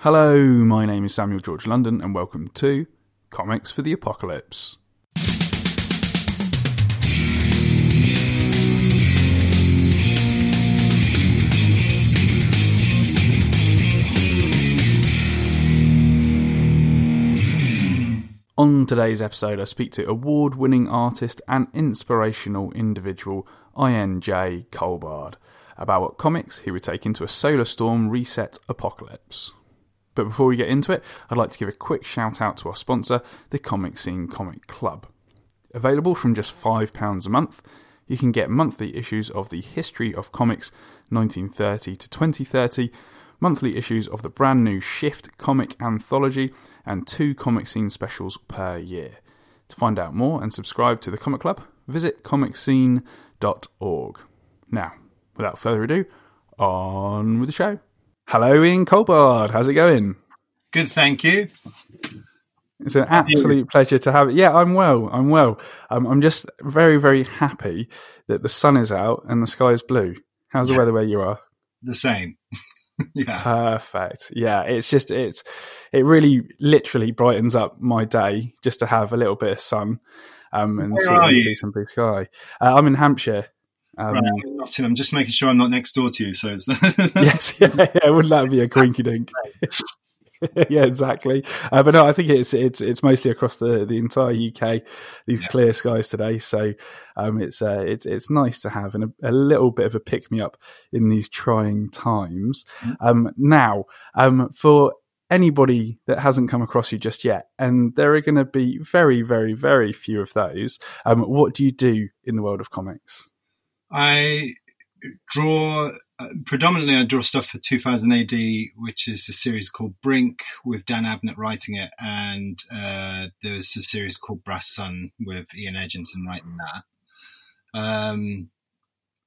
Hello, my name is Samuel George London, and welcome to Comics for the Apocalypse. On today's episode, I speak to award winning artist and inspirational individual INJ Culbard about what comics he would take into a solar storm reset apocalypse. But before we get into it, I'd like to give a quick shout out to our sponsor, the Comic Scene Comic Club. Available from just £5 a month, you can get monthly issues of the History of Comics 1930 to 2030 monthly issues of the brand new Shift comic anthology, and two comic scene specials per year. To find out more and subscribe to the Comic Club, visit comicscene.org. Now, without further ado, on with the show. Hello, Ian Culbard. How's it going? Good, thank you. It's an absolute pleasure to have it. Yeah, I'm well. I'm well. Um, I'm just very, very happy that the sun is out and the sky is blue. How's the weather where you are? The same. yeah. Perfect. Yeah, it's just it's it really literally brightens up my day just to have a little bit of sun um, and see, see, some blue sky. Uh, I'm in Hampshire. Um, right, I'm, just making sure I'm not next door to you. So yes, yeah, yeah, wouldn't that be a quinky dink? yeah, exactly. Uh, but no, I think it's it's it's mostly across the, the entire UK. These yeah. clear skies today, so um, it's uh, it's it's nice to have and a, a little bit of a pick me up in these trying times. Mm-hmm. Um, now, um, for anybody that hasn't come across you just yet, and there are going to be very, very, very few of those. Um, what do you do in the world of comics? I draw uh, predominantly I draw stuff for 2000 AD, which is a series called Brink with Dan Abnett writing it, and uh, there's a series called Brass Sun with Ian Edginton writing that. Um,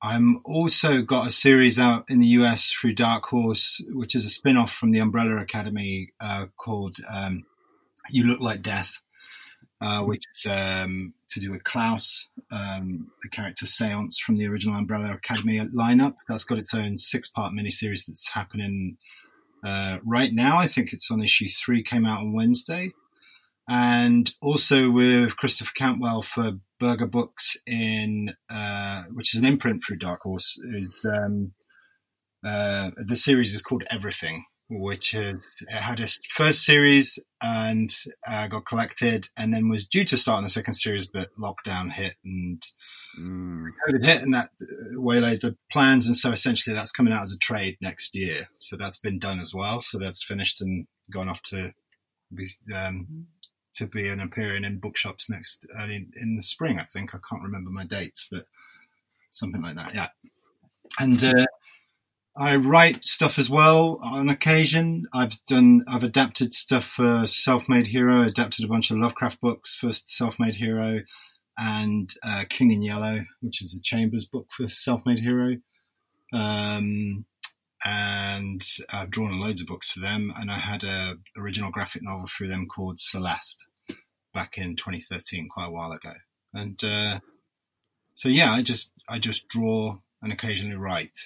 I'm also got a series out in the US through Dark Horse, which is a spin-off from the Umbrella Academy uh, called um, "You Look Like Death," uh, which is um, to do with Klaus, um, the character Seance from the original Umbrella Academy lineup. That's got its own six-part miniseries that's happening uh, right now. I think it's on issue three. Came out on Wednesday, and also with Christopher Cantwell for Berger Books in uh, which is an imprint through Dark Horse. Is um, uh, the series is called Everything, which is, had a first series and uh, got collected, and then was due to start on the second series, but lockdown hit and mm. COVID hit, and that uh, waylaid the plans. And so essentially, that's coming out as a trade next year. So that's been done as well. So that's finished and gone off to be um, to be an appearing in bookshops next early in the spring. I think I can't remember my dates, but something like that. Yeah, and. Uh, I write stuff as well on occasion. I've done, I've adapted stuff for Self Made Hero, adapted a bunch of Lovecraft books for Self Made Hero, and uh, King in Yellow, which is a Chambers book for Self Made Hero. Um, and I've drawn loads of books for them, and I had a original graphic novel through them called Celeste back in 2013, quite a while ago. And uh, so yeah, I just I just draw and occasionally write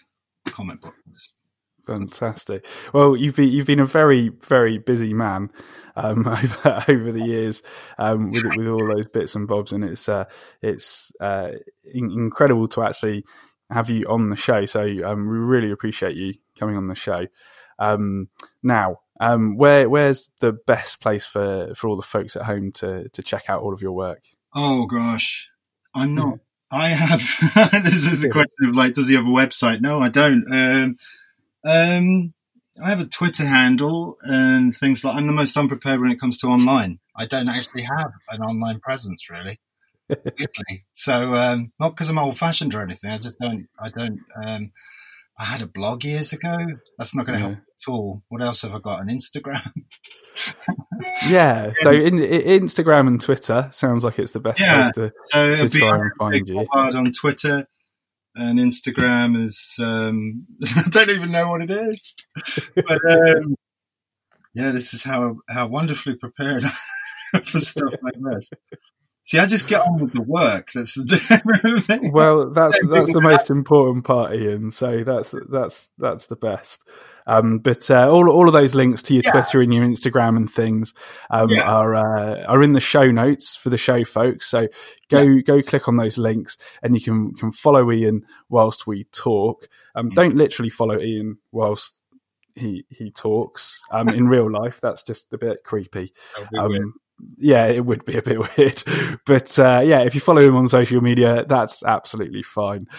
comic books. Fantastic. Well, you've been you've been a very very busy man um, over, over the years um, with with all those bits and bobs, and it's uh, it's uh, in- incredible to actually have you on the show. So um, we really appreciate you coming on the show. Um, now, um, where where's the best place for for all the folks at home to to check out all of your work? Oh gosh, I'm not I have. this is a question of like, does he have a website? No, I don't. Um, um, I have a Twitter handle and things like. I'm the most unprepared when it comes to online. I don't actually have an online presence really. so um, not because I'm old fashioned or anything. I just don't. I don't. Um, I had a blog years ago. That's not going to yeah. help at all. What else have I got? An Instagram. yeah. So in, in, Instagram and Twitter sounds like it's the best yeah. place to, so to try and find you. Hard on Twitter and Instagram is um, I don't even know what it is, but um, yeah, this is how how wonderfully prepared for stuff like this. See, I just get on with the work. That's the well, that's that's the most important part, Ian. So that's that's that's the best. Um, but uh, all all of those links to your Yeah. Twitter and your Instagram and things um, Yeah. are uh, are in the show notes for the show, folks. So go go click on those links, and you can can follow Ian whilst we talk. Um, Mm. don't literally follow Ian whilst he he talks. Um, in real life, that's just a bit creepy. That would be weird. Um, yeah, it would be a bit weird, but uh, yeah, if you follow him on social media, that's absolutely fine.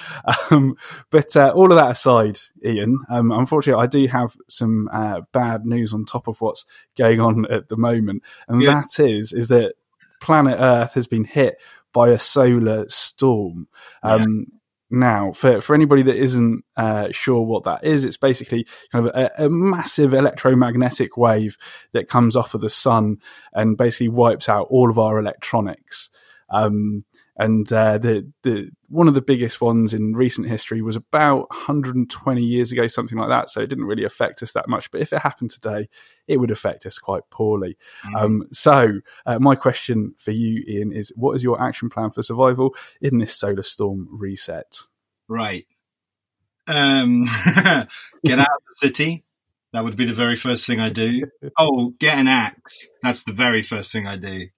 Um, but uh, all of that aside, Ian, um, unfortunately, I do have some uh, bad news on top of what's going on at the moment, and Yeah. that is is that planet Earth has been hit by a solar storm. Um, Now, for, for anybody that isn't uh, sure what that is, it's basically kind of a, a massive electromagnetic wave that comes off of the sun and basically wipes out all of our electronics. Um, and uh, the the one of the biggest ones in recent history was about 120 years ago, something like that. So it didn't really affect us that much. But if it happened today, it would affect us quite poorly. Mhm. Um, so uh, my question for you, Ian, is: What is your action plan for survival in this solar storm reset? Right. Um, get out of the city. That would be the very first thing I do. Oh, get an axe. That's the very first thing I do.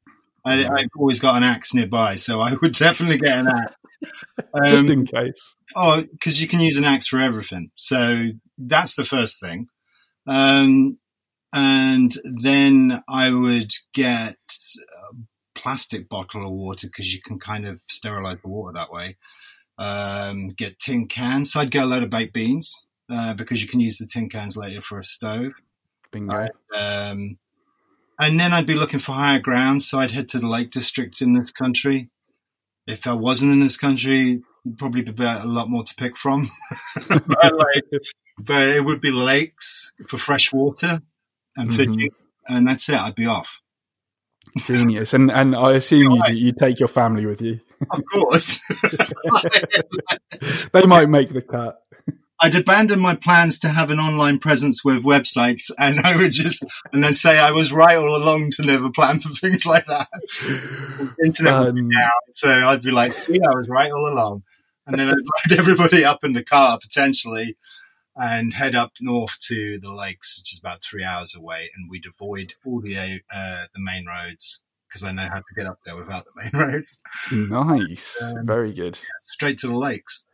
I, I've always got an axe nearby, so I would definitely get an axe. Just Um, in case. Oh, because you can use an axe for everything. So that's the first thing. Um, and then I would get a plastic bottle of water because you can kind of sterilize the water that way. Um, get tin cans. So I'd get a load of baked beans uh, because you can use the tin cans later for a stove. Bingo. Um, and then I'd be looking for higher ground, so I'd head to the Lake District in this country. If I wasn't in this country, probably be a lot more to pick from. but, like, but it would be lakes for fresh water and Mhm. fishing, and that's it. I'd be off. Genius. And and I assume you you take your family with you. Of course. They might make the cut. I'd abandon my plans to have an online presence with websites, and I would just and then say I was right all along to never plan for things like that. Internet would Um, down, so I'd be like, "See, I was right all along," and then I'd load everybody up in the car potentially, and head up north to the lakes, which is about three hours away, and we'd avoid all the uh, the main roads because I know how to get up there without the main roads. Nice. Um, Very good. Straight to the lakes.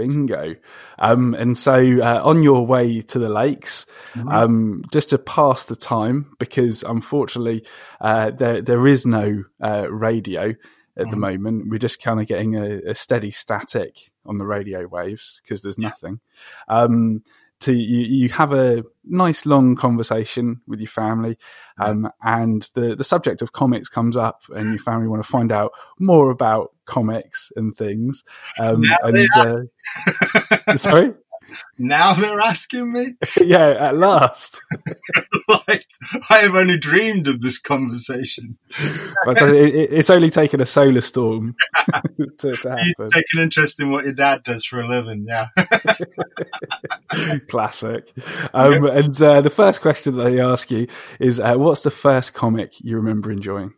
Bingo. Um, and so uh, on your way to the lakes, Mm-hmm. um, just to pass the time, because unfortunately uh, there there is no uh, radio at the Mhm. moment. We're just kind of getting a, a steady static on the radio waves because there's nothing. Um, to you, you have a nice long conversation with your family, um, and the the subject of comics comes up, and your family want to find out more about comics and things. Um, and uh, sorry, Now they're asking me. yeah, at last. like I have only dreamed of this conversation. But it, it- it's only taken a solar storm to, to You take an interest in what your dad does for a living, yeah. Classic. Um, And uh, the first question that they ask you is, uh, "What's the first comic you remember enjoying?"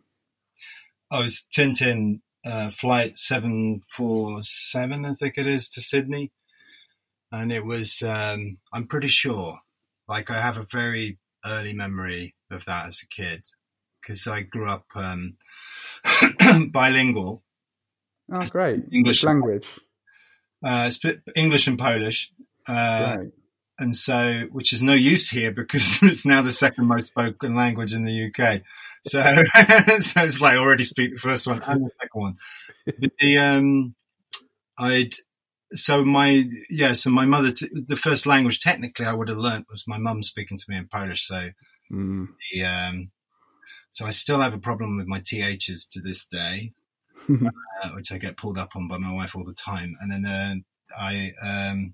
I was Tintin uh, flight seven four seven, I think it is, to Sydney, and it was. Um, I'm pretty sure, like I have a very early memory of that as a kid because I grew up um, bilingual, Oh, great! English. Language? uh, sp- English and Polish. Uh, Great. and so which is no use here because it's now the second most spoken language in the UK. So, so it's like already speak the first one and the second one. But the um, I'd so my yeah, so my mother t- the first language technically I would have learnt was my mum speaking to me in Polish. So Mm. the um, so I still have a problem with my ths to this day. uh, which I get pulled up on by my wife all the time. And then uh, I, um,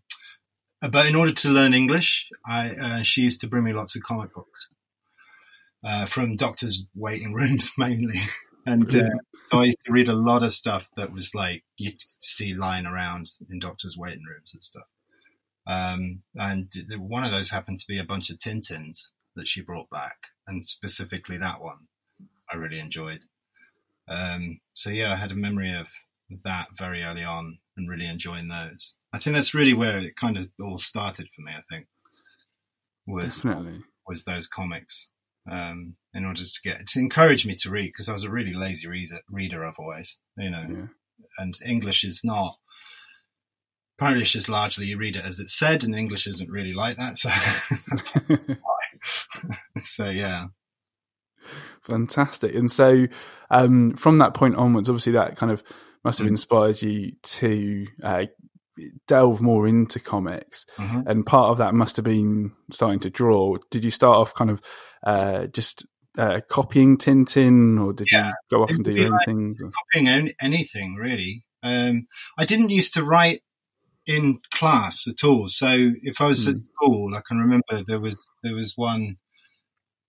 but in order to learn English, I uh, she used to bring me lots of comic books uh, from doctors' waiting rooms mainly, and uh, so I used to read a lot of stuff that was like you'd see lying around in doctors' waiting rooms and stuff. Um, and one of those happened to be a bunch of Tintins that she brought back, and specifically that one I really enjoyed. Um, so yeah, I had a memory of that very early on and really enjoying those. I think that's really where it kind of all started for me. I think. was Definitely. was those comics. Um, in order to get to encourage me to read because I was a really lazy reader, reader otherwise, you know. Yeah. And English is not. Polish is largely you read it as it's said, and English isn't really like that. So, so yeah. Fantastic. And so, um, from that point onwards, obviously, that kind of must have Mm. inspired you to uh, delve more into comics. Mhm. And part of that must have been starting to draw. Did you start off kind of uh, just uh, copying Tintin, or did Yeah. you go off It and do your own like things? copying an- anything really. Um, I didn't used to write in class at all. So if I was at Hmm. school, I can remember there was there was one.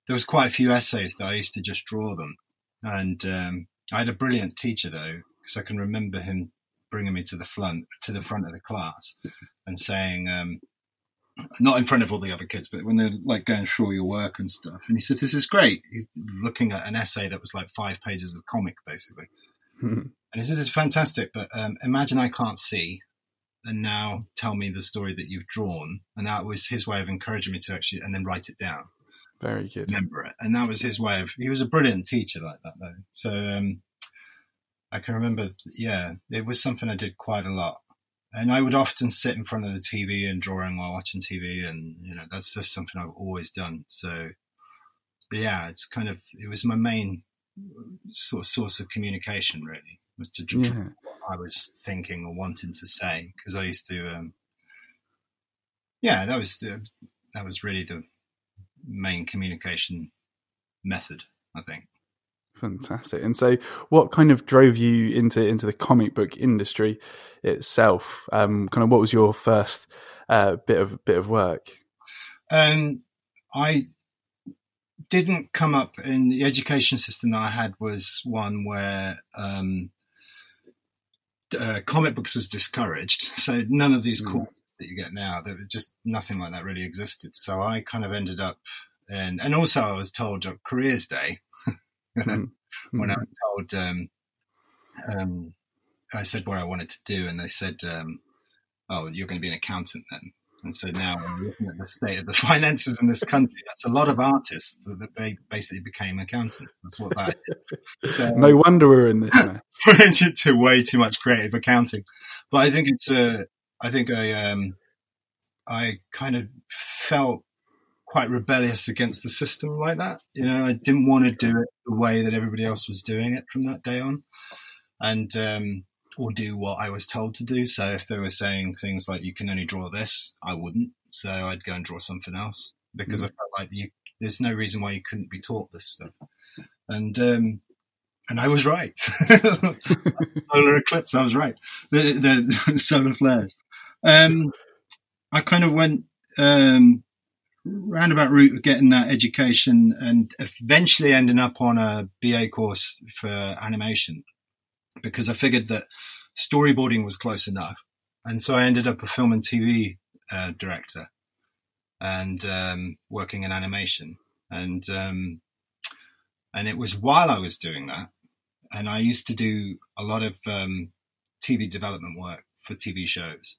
There was quite a few essays that I used to just draw them, and um, I had a brilliant teacher though, because I can remember him bringing me to the front to the front of the class and saying. Um, not in front of all the other kids, but when they're like going through your work and stuff. And he said, "This is great." He's looking at an essay that was like five pages of comic, basically. And he said, "It's fantastic, but um, imagine I can't see, and now tell me the story that you've drawn." And that was his way of encouraging me to actually, and then write it down, Very good. remember it. And that was his way of. He was a brilliant teacher like that, though. So um, I can remember, yeah, it was something I did quite a lot. And I would often sit in front of the TV and drawing while watching TV, and you know that's just something I've always done. So, but yeah, it's kind of it was my main sort of source of communication really was to draw Yeah. what I was thinking or wanting to say because I used to, um, yeah, that was the that was really the main communication method, I think. Fantastic. And so, what kind of drove you into into the comic book industry itself? Um, kind of, what was your first uh, bit of bit of work? Um, I didn't come up in the education system that I had was one where um, uh, comic books was discouraged. So none of these Mm. courses that you get now, there was just nothing like that really existed. So I kind of ended up, in, and also I was told at Careers Day Mhm. when I was told, um, um, I said what I wanted to do, and they said, um, "Oh, you're going to be an accountant then." And so now, when looking at the state of the finances in this country, that's a lot of artists that, that they basically became accountants. That's what that is. So, no wonder we're in this mess. to, to way too much creative accounting. But I think it's uh, I think I um, I kind of felt quite rebellious against the system like that. You know, I didn't want to do it the way that everybody else was doing it from that day on, and um, or do what I was told to do. So if they were saying things like "you can only draw this," I wouldn't. So I'd go and draw something else because I felt like you, there's no reason why you couldn't be taught this stuff. And um, and I was right. solar eclipse, I was right. The, the solar flares. Um, I kind of went um, roundabout route of getting that education and eventually ending up on a BA course for animation because I figured that storyboarding was close enough. And so I ended up a film and TV uh, director and um, working in animation. And um, and it was while I was doing that, and I used to do a lot of um, TV development work for TV shows.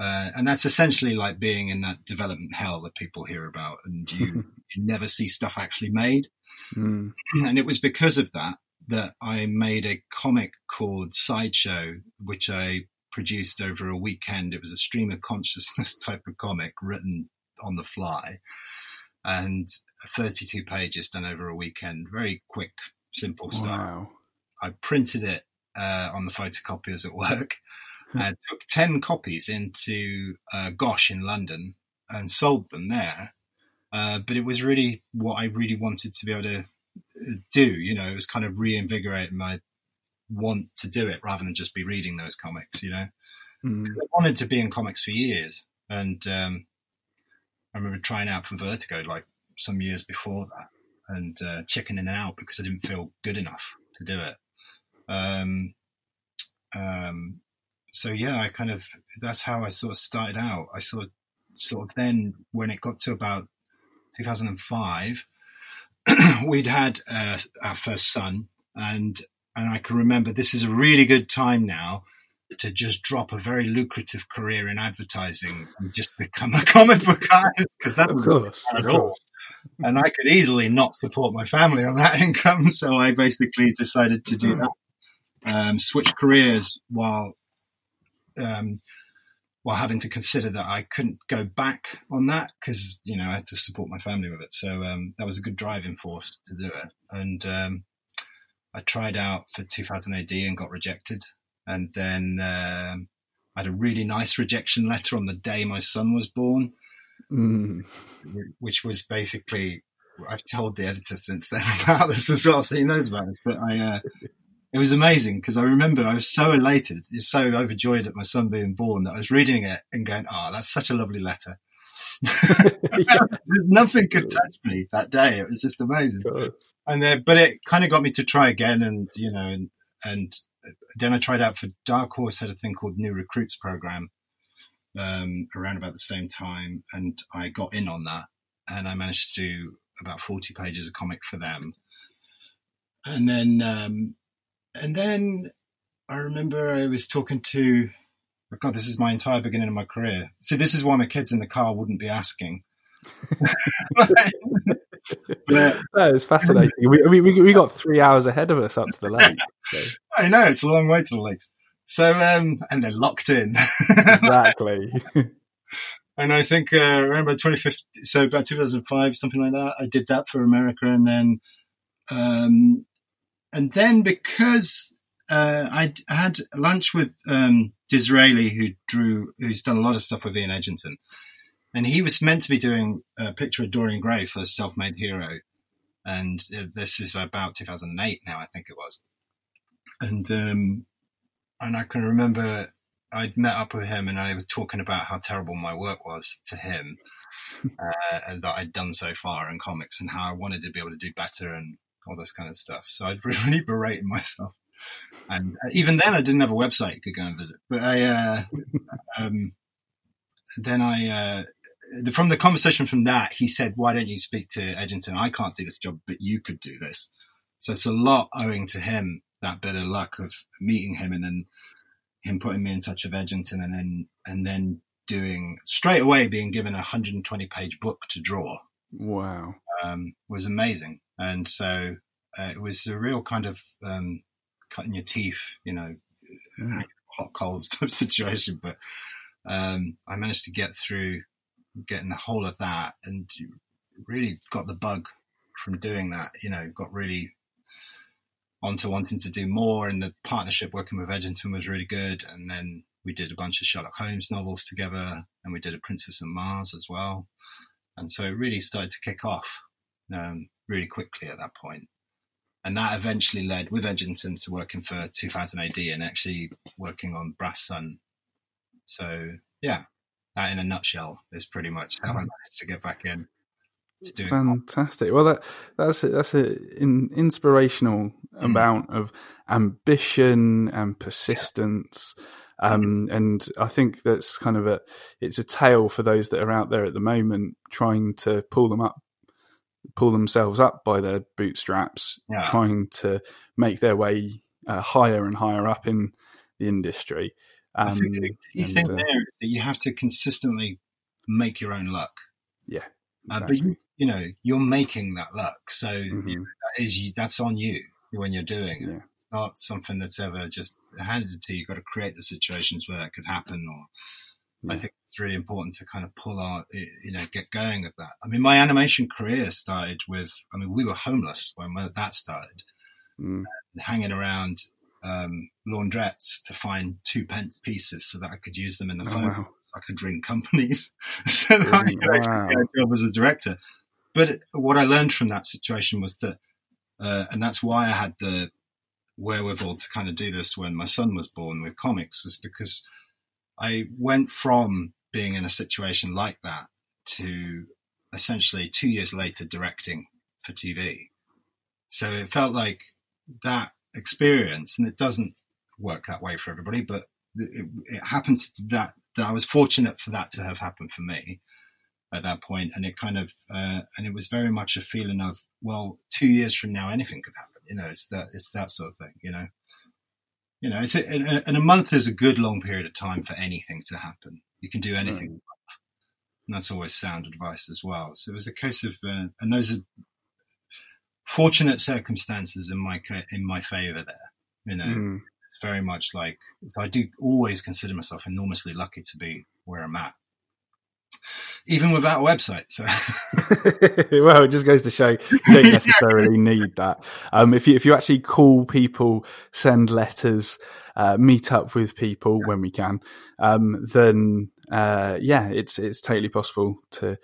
Uh, and that's essentially like being in that development hell that people hear about, and you, you never see stuff actually made. Mm. And it was because of that that I made a comic called Sideshow, which I produced over a weekend. It was a stream of consciousness type of comic written on the fly and 32 pages done over a weekend. Very quick, simple stuff. Wow. I printed it uh, on the photocopiers at work. I took 10 copies into uh, Gosh in London and sold them there. Uh, but it was really what I really wanted to be able to uh, do. You know, it was kind of reinvigorating my want to do it rather than just be reading those comics, you know. Mm. I wanted to be in comics for years. And um, I remember trying out for Vertigo like some years before that and uh, chickening out because I didn't feel good enough to do it. Um, um, so yeah, I kind of that's how I sort of started out. I sort of sort of then when it got to about 2005, we'd had uh, our first son, and and I can remember this is a really good time now to just drop a very lucrative career in advertising and just become a comic book artist because that of course, at all. And I could easily not support my family on that income, so I basically decided to do that. Um, switch careers while um, while having to consider that I couldn't go back on that because you know I had to support my family with it. So um, that was a good driving force to do it. And um, I tried out for 2000 AD and got rejected, and then um, I had a really nice rejection letter on the day my son was born, Mm. which was basically I've told the editor since then about this as well, so he knows about this. But I. Uh, it was amazing because I remember I was so elated, so overjoyed at my son being born that I was reading it and going, "Oh, that's such a lovely letter." Nothing could touch me that day. It was just amazing. And then, but it kind of got me to try again, and you know, and and then I tried out for Dark Horse had a thing called New Recruits Program um, around about the same time, and I got in on that, and I managed to do about forty pages of comic for them, and then um, and then I remember I was talking to. oh God, this is my entire beginning of my career. So this is why my kids in the car wouldn't be asking. but That is fascinating. We, we, we we got three hours ahead of us up to the lake. So, I know it's a long way to the lakes. So um, and they're locked in. exactly. and I think uh, around about 2015, so about 2005, something like that. I did that for America, and then, um, and then because uh, I had lunch with um, D'Israeli, who drew, who's done a lot of stuff with Ian Edginton, and he was meant to be doing a picture of Dorian Gray for Self-Made Hero, and uh, this is about 2008 now, I think it was, and um, and I can remember I'd met up with him and I was talking about how terrible my work was to him uh, that I'd done so far in comics and how I wanted to be able to do better and all this kind of stuff. So I'd really berate myself. And uh, even then, I didn't have a website you could go and visit. But I, uh, um, then I, uh, from the conversation from that, he said, "Why don't you speak to Edginton? I can't do this job, but you could do this." So it's a lot owing to him that bit of luck of meeting him and then him putting me in touch with Edginton and then and then doing straight away being given a 120 page book to draw Wow. Um, was amazing. And so uh, it was a real kind of um, cutting your teeth, you know, Mm. hot coals type situation. But um, I managed to get through getting the whole of that and really got the bug from doing that, you know, got really onto wanting to do more. And the partnership working with Edginton was really good. And then we did a bunch of Sherlock Holmes novels together and we did a Princess and Mars as well. And so it really started to kick off um, really quickly at that point. And that eventually led with Edginton to working for 2000 AD and actually working on Brass Sun. So yeah, that in a nutshell is pretty much how I managed to get back in to doing. Fantastic. Well, that that's a, that's an inspirational Mm. amount of ambition and persistence. Um, and I think that's kind of a it's a tale for those that are out there at the moment trying to pull them up, pull themselves up by their bootstraps, Yeah. trying to make their way uh, higher and higher up in the industry. Um, think the key and, thing uh, there is that you have to consistently make your own luck. yeah, Uh, but you, you know, you're making that luck, so Mhm. that is you, that's on you when you're doing it. Yeah. It's not something that's ever just handed to you. You've got to create the situations where that could happen. Or I think it's really important to kind of pull out, you know, get going with that. I mean, my animation career started with. I mean, we were homeless when that started, Mm. hanging around um, laundrettes to find two pence pieces so that I could use them in the Oh, phone. wow. I could ring companies so that I could actually get a job as a director. But what I learned from that situation was that, uh, and that's why I had the wherewithal to kind of do this when my son was born with comics, was because I went from being in a situation like that to essentially two years later directing for TV. So it felt like that experience, and it doesn't work that way for everybody, but it, it happened that, that I was fortunate for that to have happened for me at that point, and it kind of, uh, and it was very much a feeling of, well, two years from now, anything could happen. You know, it's that, it's that sort of thing. You know. You know, it's a, and, and a month is a good long period of time for anything to happen. You can do anything. Right. And that's always sound advice as well. So it was a case of, uh, and those are fortunate circumstances in my in my favor there. You know, Mm. it's very much like I do always consider myself enormously lucky to be where I'm at, even without a website. So well, it just goes to show you don't necessarily need that. Um, if you if you actually call people, send letters, uh, meet up with people when we can, um, then uh, yeah, it's it's totally possible to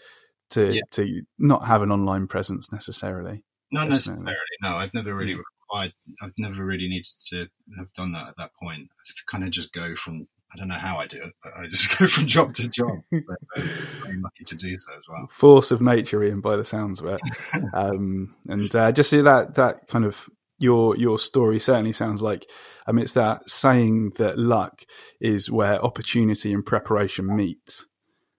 to Yeah. to not have an online presence necessarily. not necessarily. No, I've never really required. I've never really needed to have done that at that point. I kind of just go from. I don't know how I do it, I just go from job to job. So I'm very lucky to do so as well. Force of nature, Ian, by the sounds of it. um, and uh, just see that that kind of your your story certainly sounds like um, it's that saying that luck is where opportunity and preparation meet.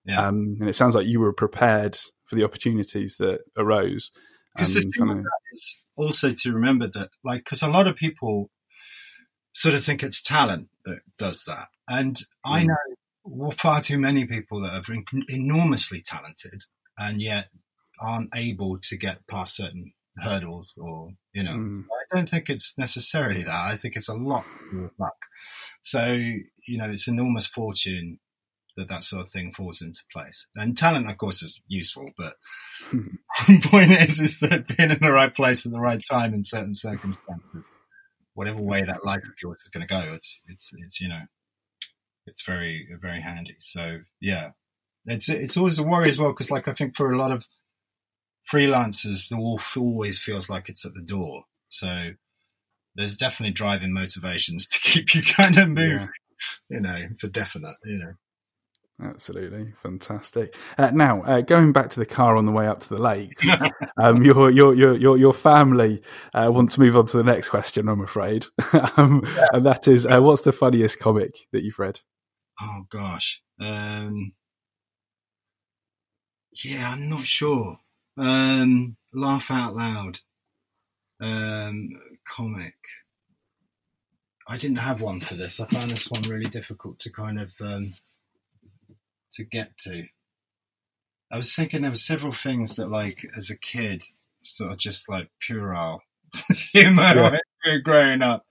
Yeah. Um, and it sounds like you were prepared for the opportunities that arose. Because the thing kind with of- that is also to remember that, like, because a lot of people sort of think it's talent that does that, and I Mm. know far too many people that are enormously talented and yet aren't able to get past certain hurdles, or you know, Mm, I don't think it's necessarily that. I think it's a lot of luck. So you know, it's enormous fortune that that sort of thing falls into place. And talent, of course, is useful, but the point is, is that being in the right place at the right time in certain circumstances, whatever way that life of yours is going to go, it's it's it's you know, it's very very handy. So yeah, it's it's always a worry as well because like I think for a lot of freelancers, the wolf always feels like it's at the door. So there's definitely driving motivations to keep you kind of moving, you know, for definite, you know. Absolutely fantastic. Uh, now, uh, going back to the car on the way up to the lakes, um, your your your your your family uh, want to move on to the next question. I'm afraid, um, and that is, uh, what's the funniest comic that you've read? Oh gosh. Um, yeah, I'm not sure. Um, laugh out loud. Um, comic. I didn't have one for this. I found this one really difficult to kind of um, to get to. I was thinking there were several things that, like, as a kid, sort of just like puerile humor growing up.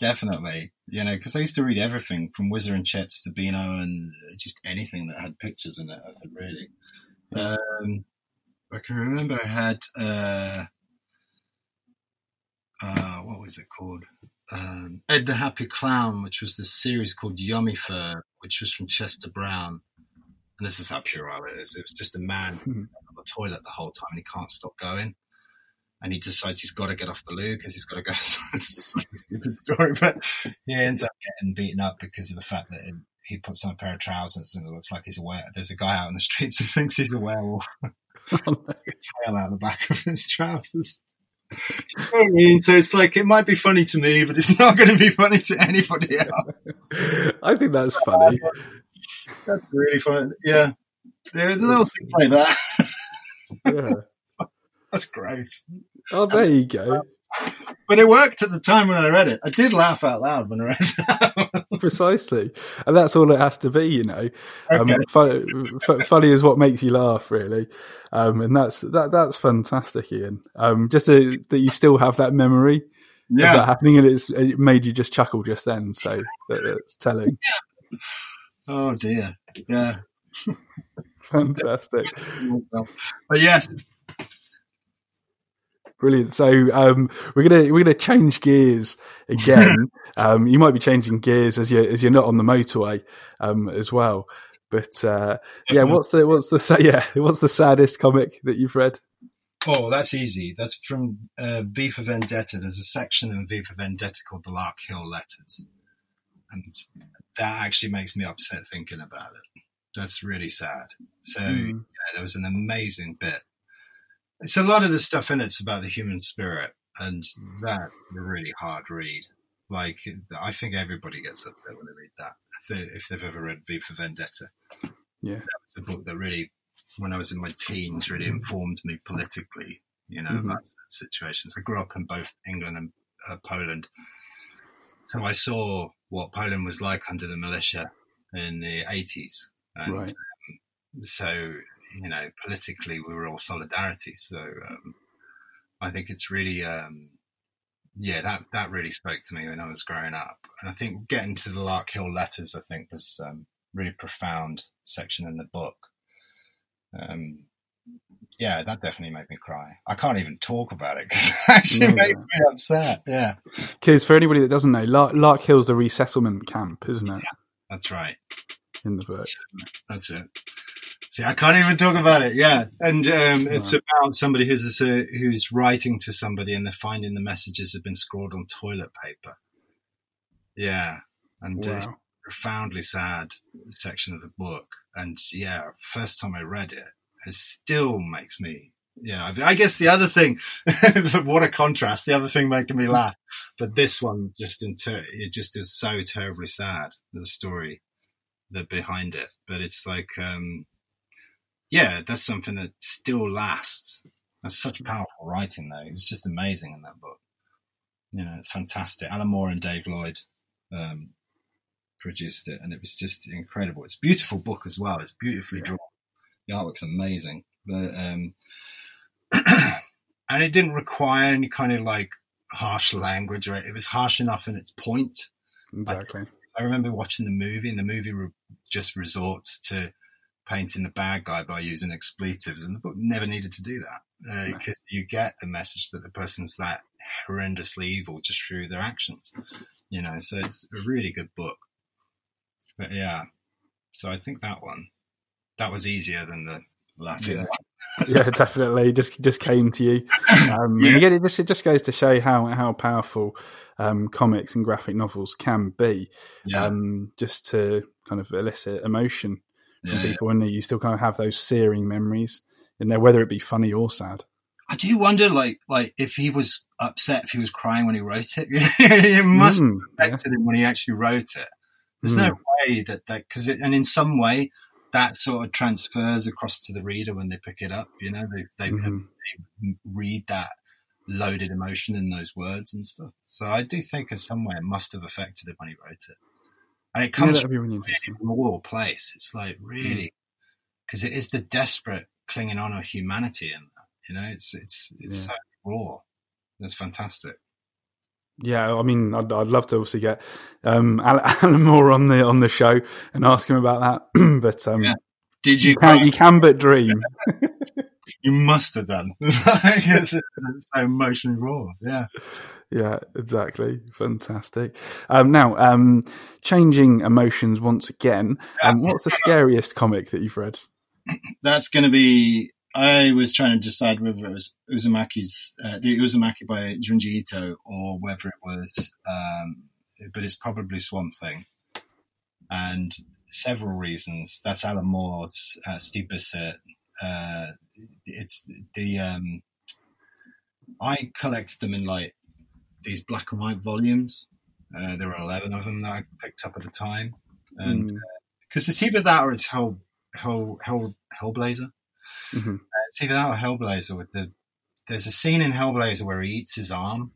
Definitely, you know, because I used to read everything from Whizzer and Chips to Beano and just anything that had pictures in it. I think, really. Um, I can remember I had uh, uh, what was it called? Um, Ed the Happy Clown, which was this series called Yummy Fur, which was from Chester Brown. And this is how puerile it is. It was just a man Mhm. on the toilet the whole time and he can't stop going. And he decides he's got to get off the loo because he's got to go. it's a stupid story, but he ends up getting beaten up because of the fact that it, he puts on a pair of trousers and it looks like he's a were. There's a guy out in the streets who thinks he's a werewolf. tail out the back of his trousers. You know I mean? So it's like it might be funny to me, but it's not going to be funny to anybody else. I think that's funny. That's really fun. Yeah, there are little things like that. Yeah. That's gross. Oh, there you go. But it worked at the time when I read it. I did laugh out loud when I read that. Precisely, and that's all it has to be, you know. Um, Okay. fun, f- funny is what makes you laugh, really, um, and that's that. That's fantastic, Ian. Um, just to, that you still have that memory of that happening, and it's it made you just chuckle just then. So that, that's telling. Oh dear. Yeah. Fantastic, But yes, brilliant. So um, we're gonna we're gonna change gears again. um, you might be changing gears as you as you're not on the motorway um, as well. But uh, yeah, what's the what's the yeah what's the saddest comic that you've read? Oh, that's easy. That's from uh, V for Vendetta. There's a section in V for Vendetta called the Lark Hill Letters. And that actually makes me upset thinking about it. That's really sad. So, Mm. yeah, there was an amazing bit. It's a lot of the stuff in it's about the human spirit, and that's a really hard read. Like, I think everybody gets upset when they read that, if, they, if they've ever read V for Vendetta. Yeah. It's a book that really, when I was in my teens, really informed me politically, you know, Mhm. about situations. I grew up in both England and uh, Poland. so I saw what Poland was like under the militia in the 80s. And Right. So, you know, politically, we were all solidarity. So um, I think it's really, um, yeah, that, that really spoke to me when I was growing up. And I think getting to the Lark Hill letters, I think, was um, really profound section in the book. Um, yeah, that definitely made me cry. I can't even talk about it because it actually No. makes me upset. Yeah, Because for anybody that doesn't know, Lark, Lark Hill's the resettlement camp, isn't it? that's right. In the book. That's it. See, I can't even talk about it. Yeah, and um, it's Right. about somebody who's uh, who's writing to somebody, and they're finding the messages have been scrawled on toilet paper. Yeah, and uh, it's a profoundly sad section of the book. And yeah, first time I read it, it still makes me. Yeah, I guess the other thing, what a contrast. The other thing making me laugh, but this one just in ter- it just is so terribly sad. The story that behind it, but it's like, um, yeah, that's something that still lasts. That's such powerful writing, though. It was just amazing in that book. You know, it's fantastic. Alan Moore and Dave Lloyd um, produced it, and it was just incredible. It's a beautiful book as well. It's beautifully drawn. The artwork's amazing, but um, and it didn't require any kind of like harsh language. Right? It was harsh enough in its point. Exactly. I remember watching the movie, and the movie re- just resorts to painting the bad guy by using expletives, and the book never needed to do that uh, No. because you get the message that the person's that horrendously evil just through their actions. You know, so it's a really good book. But yeah, so I think that one that was easier than the laughing Yeah. yeah, definitely. Just just came to you. Um, Yeah. And again, it just it just goes to show how how powerful um, comics and graphic novels can be. Yeah, Um, just to kind of elicit emotion from yeah, people, and you still kind of have those searing memories in there, whether it be funny or sad. I do wonder, like, like if he was upset, if he was crying when he wrote it. it must Mm, yeah. affected him when he actually wrote it. There's Mm. no way that that because and in some way that sort of transfers across to the reader when they pick it up. You know, they they, Mhm. they read that loaded emotion in those words and stuff. So I do think in some way it must have affected him when he wrote it, and it comes really from a raw place. It's like really because it is the desperate clinging on of humanity in that. You know, it's it's it's Yeah. so raw. It's fantastic. Yeah, I mean, I'd, I'd love to obviously get um, Alan Moore on the on the show and ask him about that. but um, Yeah. Did you? you can you can but dream. You must have done. it's, it's so emotionally raw. Yeah. Yeah, exactly. Fantastic. Um, now, um, changing emotions once again. Um, what's the scariest comic that you've read? That's going to be. I was trying to decide whether it was Uzumaki's, uh, the Uzumaki by Junji Ito, or whether it was, um, but it's probably Swamp Thing. And several reasons. That's Alan Moore's, uh, Steve Bissette. Uh, it's the, um, I collected them in like these black and white volumes. Uh, there were 11 of them that I picked up at the time. And Mm, because it's either that or it's Hell, Hell, Hell, Hellblazer. Mhm. It's either that or Hellblazer. With the there's a scene in Hellblazer where he eats his arm.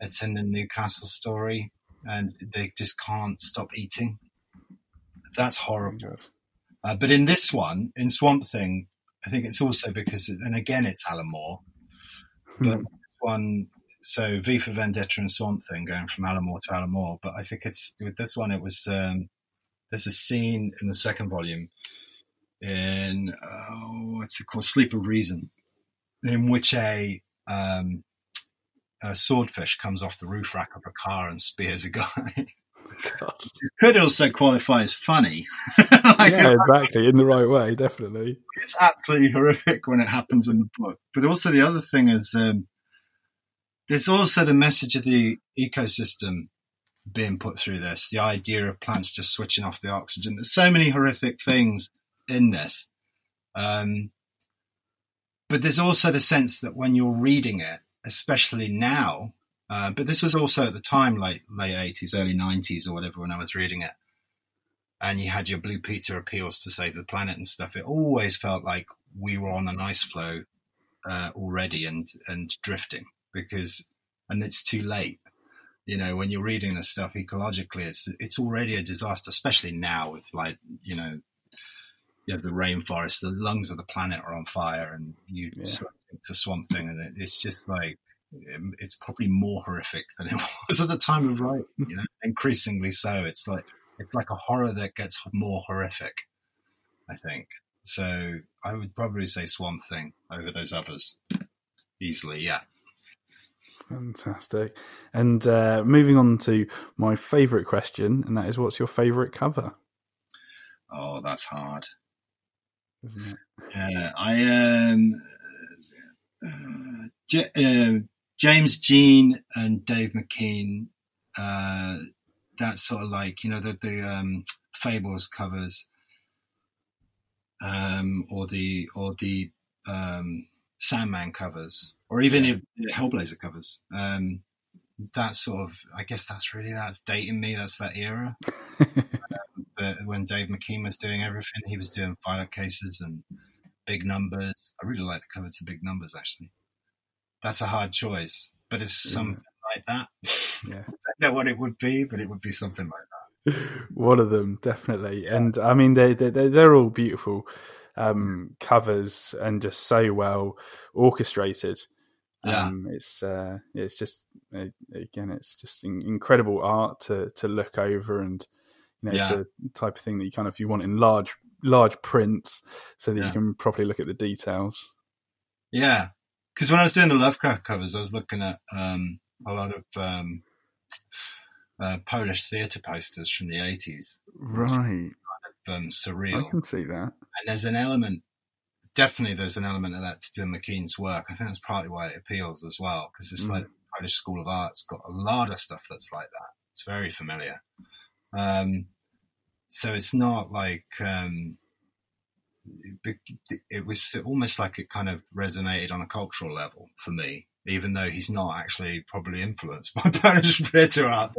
It's in the Newcastle story, and they just can't stop eating. That's horrible. God. Uh, but in this one, in Swamp Thing, I think it's also because, and again, it's Alan Moore. But Hmm. this one, so V for Vendetta and Swamp Thing going from Alan Moore to Alan Moore. But I think it's with this one, it was um, there's a scene in the second volume in oh, what's it called, Sleep of Reason, in which a um, a swordfish comes off the roof rack of a car and spears a guy. Could also qualify as funny. Like, Yeah, exactly. In the right way, definitely. it's absolutely horrific when it happens in the book. But also the other thing is um, there's also the message of the ecosystem being put through this. The idea of plants just switching off the oxygen. There's so many horrific things in this. Um, but there's also the sense that when you're reading it, especially now, uh, but this was also at the time, late late 80s, early 90s, or whatever, when I was reading it and you had your Blue Peter appeals to save the planet and stuff, it always felt like we were on an ice floe uh, already and and drifting because and it's too late. you know, when you're reading this stuff ecologically, it's it's already a disaster, especially now with like you know, you have the rainforest, the lungs of the planet are on fire, and you yeah. to Swamp Thing, and it's just like it's probably more horrific than it was at the time of writing. You know, increasingly so. It's like it's like a horror that gets more horrific. I think so. I would probably say Swamp Thing over those others easily. Yeah. Fantastic. And uh, moving on to my favourite question, and that is what's your favourite cover? Oh, that's hard. Isn't it? Yeah, I um, uh, J- uh, James Jean and Dave McKean. Uh, that's sort of like you know the the um, Fables covers, um, or the or the um, Sandman covers or even yeah. if Hellblazer covers. Um, that's sort of, I guess that's really that's dating me. That's that era. um, but when Dave McKean was doing everything, he was doing Violent Cases and big numbers. I really like the cover to big numbers. Actually, that's a hard choice, but it's something like that. Yeah, I don't know what it would be, but it would be something like that. One of them, definitely. And I mean, they they they're all beautiful um, covers and just so well orchestrated. Yeah. Um, it's uh, it's just again, it's just incredible art to to look over, and you know yeah. the type of thing that you kind of you want in large large prints, so that yeah. you can properly look at the details. Yeah, because when I was doing the Lovecraft covers, I was looking at um, a lot of um, uh, Polish theatre posters from the eighties, right? Kind of, um, surreal. I can see that. And there's an element definitely there's an element of that to Dylan McKean's work. I think that's partly why it appeals as well, because it's mm. like Polish School of Art's got a lot of stuff that's like that. It's very familiar. Um, so it's not like um, it, it was almost like it kind of resonated on a cultural level for me, even though he's not actually probably influenced by Polish theatre art.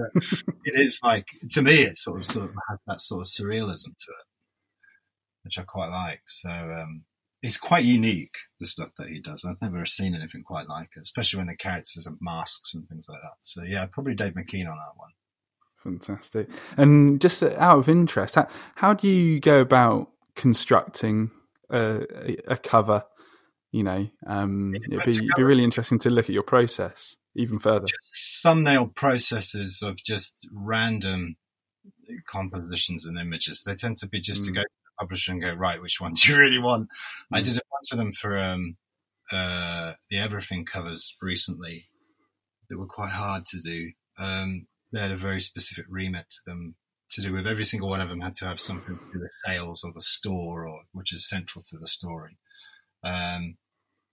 it is like to me, it sort of sort of has that sort of surrealism to it, which I quite like. So um, it's quite unique the stuff that he does. I've never seen anything quite like it, especially when the characters have masks and things like that. So yeah, probably Dave McKean on that one. Fantastic. And just out of interest, how, how do you go about constructing a, a cover? You know, um, it'd be, it'd be really interesting to look at your process even further. Just thumbnail processes of just random compositions and images. They tend to be just mm. to go publisher and go, right, which one do you really want? Mm. I did a bunch of them for um, uh, the Everything covers recently that were quite hard to do. Um, they had a very specific remit to them to do with every single one of them had to have something to do with sales or the store or which is central to the story. Um,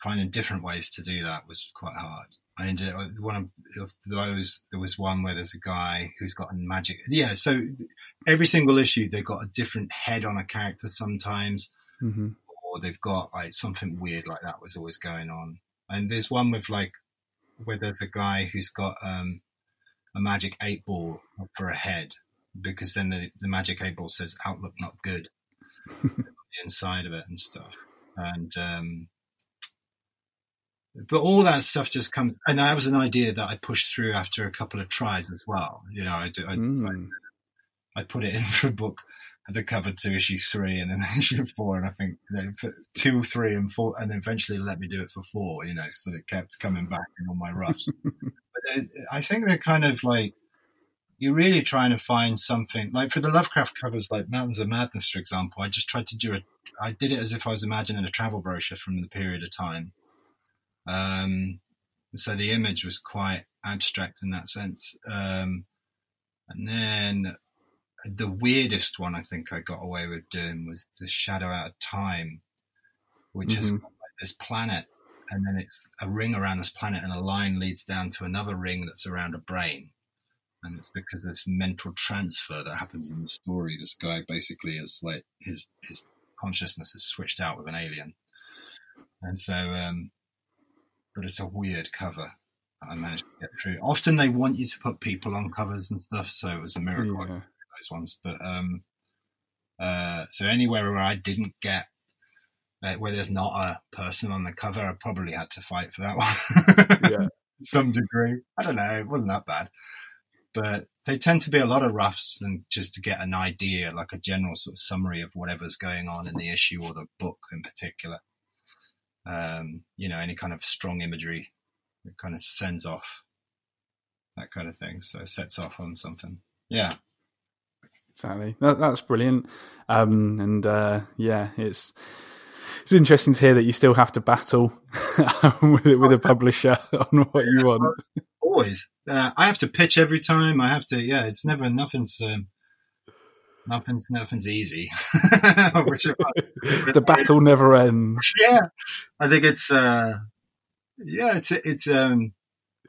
finding different ways to do that was quite hard. I ended one of those. There was one where there's a guy who's got a magic. Yeah, so every single issue they've got a different head on a character sometimes, mm-hmm. or they've got like something weird like that was always going on. And there's one with like where there's a guy who's got um, a magic eight ball for a head because then the, the magic eight ball says outlook not good inside of it and stuff. And um, but all that stuff just comes, and that was an idea that I pushed through after a couple of tries as well. You know, I, I, mm. I, I put it in for a book the cover to issue three, and then issue four, and I think you know, two, three, and four, and then eventually let me do it for four. You know, so it kept coming back in all my roughs. but I think they're kind of like you're really trying to find something like for the Lovecraft covers, like Mountains of Madness, for example. I just tried to do it. I did it as if I was imagining a travel brochure from the period of time um, so the image was quite abstract in that sense. Um, and then the weirdest one I think I got away with doing was the Shadow Out of Time, which mm-hmm. is like this planet, and then it's a ring around this planet, and a line leads down to another ring that's around a brain. And it's because of this mental transfer that happens in the story. This guy basically is like his his consciousness is switched out with an alien, and so um, but it's a weird cover. I managed to get through. Often they want you to put people on covers and stuff, so it was a miracle yeah. those ones. But um, uh, so anywhere where I didn't get uh, where there's not a person on the cover, I probably had to fight for that one. yeah, some degree. I don't know. It wasn't that bad. but they tend to be a lot of roughs and just to get an idea, like a general sort of summary of whatever's going on in the issue or the book in particular. Um, you know, any kind of strong imagery that kind of sends off that kind of thing. So sets off on something. Yeah. Exactly. That, that's brilliant. Um, and uh, yeah, it's it's interesting to hear that you still have to battle with with a publisher on what you want. Always, uh, I have to pitch every time. I have to. Yeah, it's never nothing's. Um, nothing's nothing's easy. the battle never ends. Yeah, I think it's. Uh, yeah, it's it's. Um,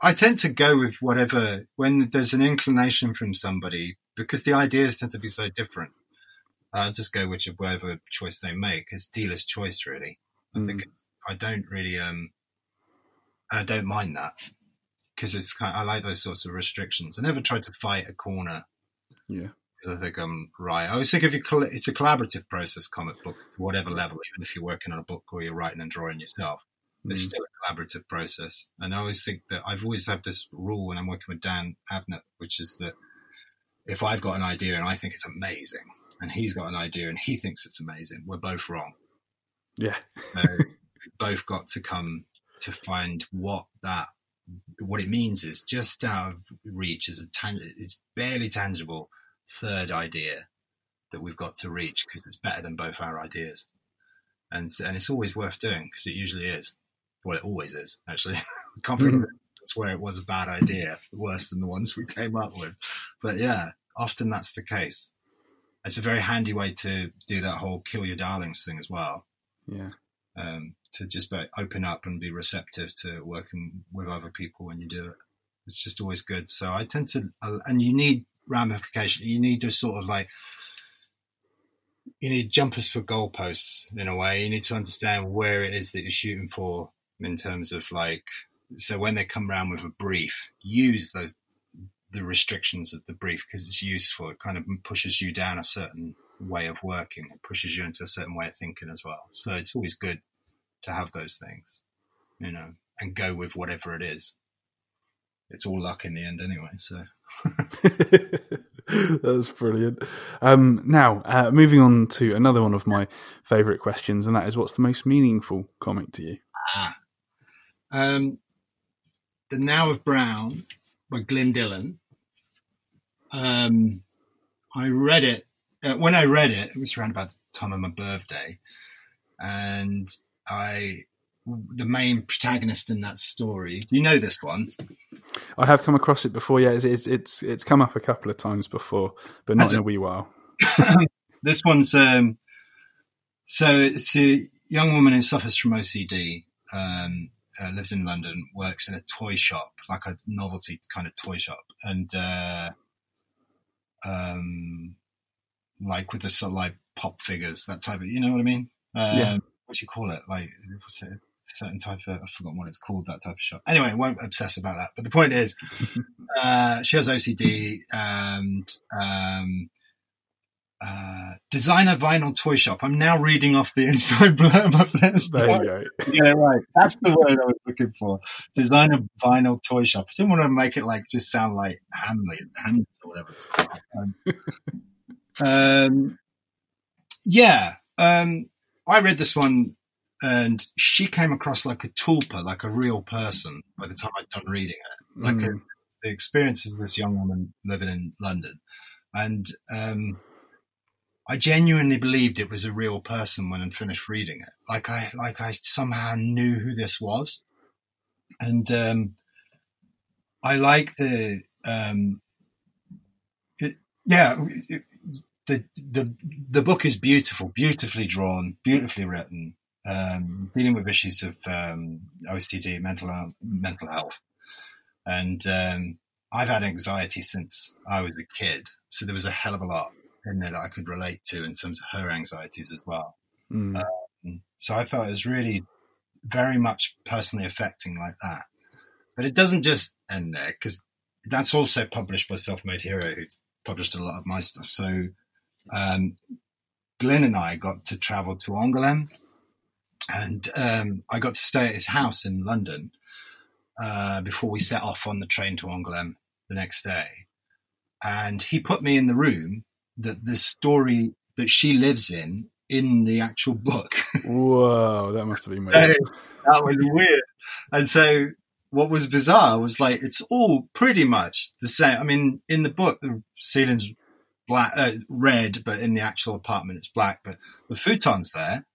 I tend to go with whatever when there's an inclination from somebody because the ideas tend to be so different. Uh, just go with whatever choice they make. It's dealer's choice, really. I mm. think I don't really, um, and I don't mind that because it's kind. Of, I like those sorts of restrictions. I never tried to fight a corner. Yeah, because I think I'm right. I always think if you it's a collaborative process, comic books to whatever level, even if you're working on a book or you're writing and drawing yourself, mm. it's still a collaborative process. And I always think that I've always had this rule when I'm working with Dan Abnett, which is that if I've got an idea and I think it's amazing, and he's got an idea and he thinks it's amazing, we're both wrong. Yeah. so both got to come to find what that what it means is just out of reach is a tang- it's barely tangible third idea that we've got to reach because it's better than both our ideas and and it's always worth doing because it usually is well it always is actually confident mm-hmm. that's where it was a bad idea worse than the ones we came up with but yeah often that's the case it's a very handy way to do that whole kill your darlings thing as well. Yeah. Um, to just open up and be receptive to working with other people when you do it. It's just always good. So I tend to, uh, and you need ramification. You need to sort of like, you need jumpers for goalposts in a way. You need to understand where it is that you're shooting for in terms of like, so when they come around with a brief, use those the restrictions of the brief because it's useful. It kind of pushes you down a certain way of working. It pushes you into a certain way of thinking as well. So it's always good to have those things, you know, and go with whatever it is. It's all luck in the end anyway. So that's brilliant. Um, now, uh, moving on to another one of my favourite questions, and that is, what's the most meaningful comic to you? Ah, um, the Nao of Brown by Glyn Dillon. Um, I read it uh, when I read it. It was around about the time of my birthday, and I the main protagonist in that story. You know this one? I have come across it before. Yeah, it's it's it's, it's come up a couple of times before, but not in a, a wee while. this one's um, so it's a young woman who suffers from OCD. Um, uh, lives in London, works in a toy shop, like a novelty kind of toy shop, and uh, um, like with the sort of like pop figures, that type of, you know what I mean? Um, yeah. What do you call it? Like, what's it? Certain type of I've forgotten what it's called that type of shop. Anyway, I won't obsess about that. But the point is, uh, she has OCD and um, uh, designer vinyl toy shop. I'm now reading off the inside blurb of this. There you go. Yeah, right. That's the word I was looking for. Designer vinyl toy shop. I didn't want to make it like just sound like Hamleys, Hamleys or whatever it's called. Um, um, yeah. Um, I read this one and she came across like a tulpa, like a real person by the time I'd done reading it. Like mm. a, the experiences of this young woman living in London. And, um, I genuinely believed it was a real person when I finished reading it. Like I, like I somehow knew who this was. And, um, I like the, um, it, yeah, it, the, the, the book is beautiful, beautifully drawn, beautifully written, um, dealing with issues of, um, OCD, mental, mental health. And, um, I've had anxiety since I was a kid. So there was a hell of a lot in there that I could relate to in terms of her anxieties as well. Mm. Um, so I felt it was really very much personally affecting like that. But it doesn't just end there because that's also published by Self Made Hero, who's published a lot of my stuff. So um, Glyn and I got to travel to Angoulême and um, I got to stay at his house in London uh, before we set off on the train to Angoulême the next day. and he put me in the room that the story that she lives in in the actual book. Whoa, that must have been weird. that was weird. And so what was bizarre was like it's all pretty much the same. I mean, in the book, the ceiling's black, uh, red, but in the actual apartment, it's black. But the futon's there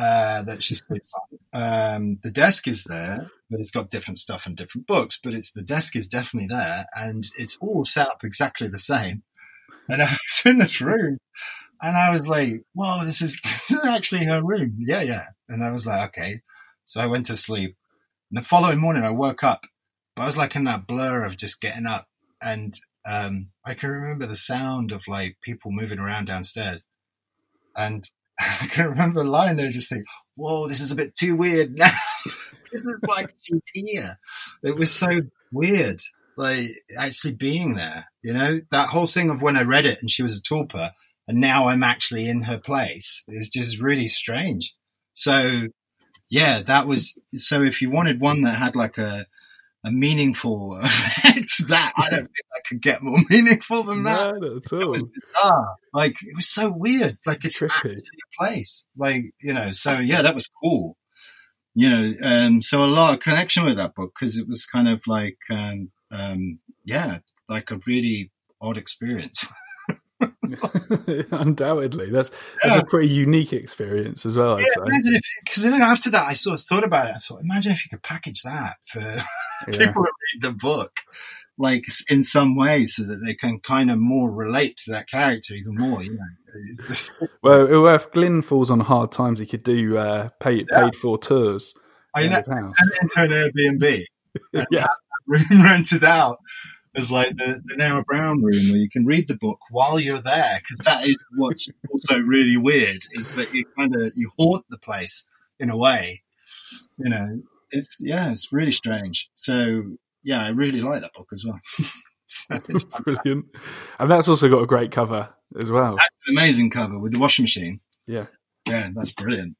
uh, that she sleeps on. Um, the desk is there, but it's got different stuff and different books. But it's the desk is definitely there, and it's all set up exactly the same. And I was in this room, and I was like, "Whoa, this is this is actually her room." Yeah, yeah. And I was like, "Okay." So I went to sleep. And the following morning, I woke up, but I was like in that blur of just getting up, and um, I can remember the sound of like people moving around downstairs, and I can remember the lying there just saying, "Whoa, this is a bit too weird now." this is like she's here. It was so weird, like actually being there. You know, that whole thing of when I read it and she was a tulpa, and now I'm actually in her place is just really strange. So, yeah, that was so. If you wanted one that had like a a meaningful effect, that I don't think I could get more meaningful than that. Not at all. It was bizarre. Like it was so weird. Like it's Trippy. actually a place. Like you know. So yeah, that was cool. You know, um, so a lot of connection with that book because it was kind of like, um, um, yeah, like a really odd experience. Undoubtedly, that's that's Yeah. a pretty unique experience as well. Yeah, say. imagine if because then after that, I sort of thought about it. I thought, imagine if you could package that for Yeah. people who read the book, like in some way, so that they can kind of more relate to that character even more. You know, it's just, Well, if Glyn falls on hard times, he could do uh, paid Yeah. paid for tours. I know, into an Airbnb. yeah, room rented out as like the, the Brown room where you can read the book while you're there because that is what's also really weird is that you kind of you haunt the place in a way you know it's yeah it's really strange so yeah I really like that book as well so it's brilliant. And that's also got a great cover as well. that's an amazing cover with the washing machine Yeah, yeah that's brilliant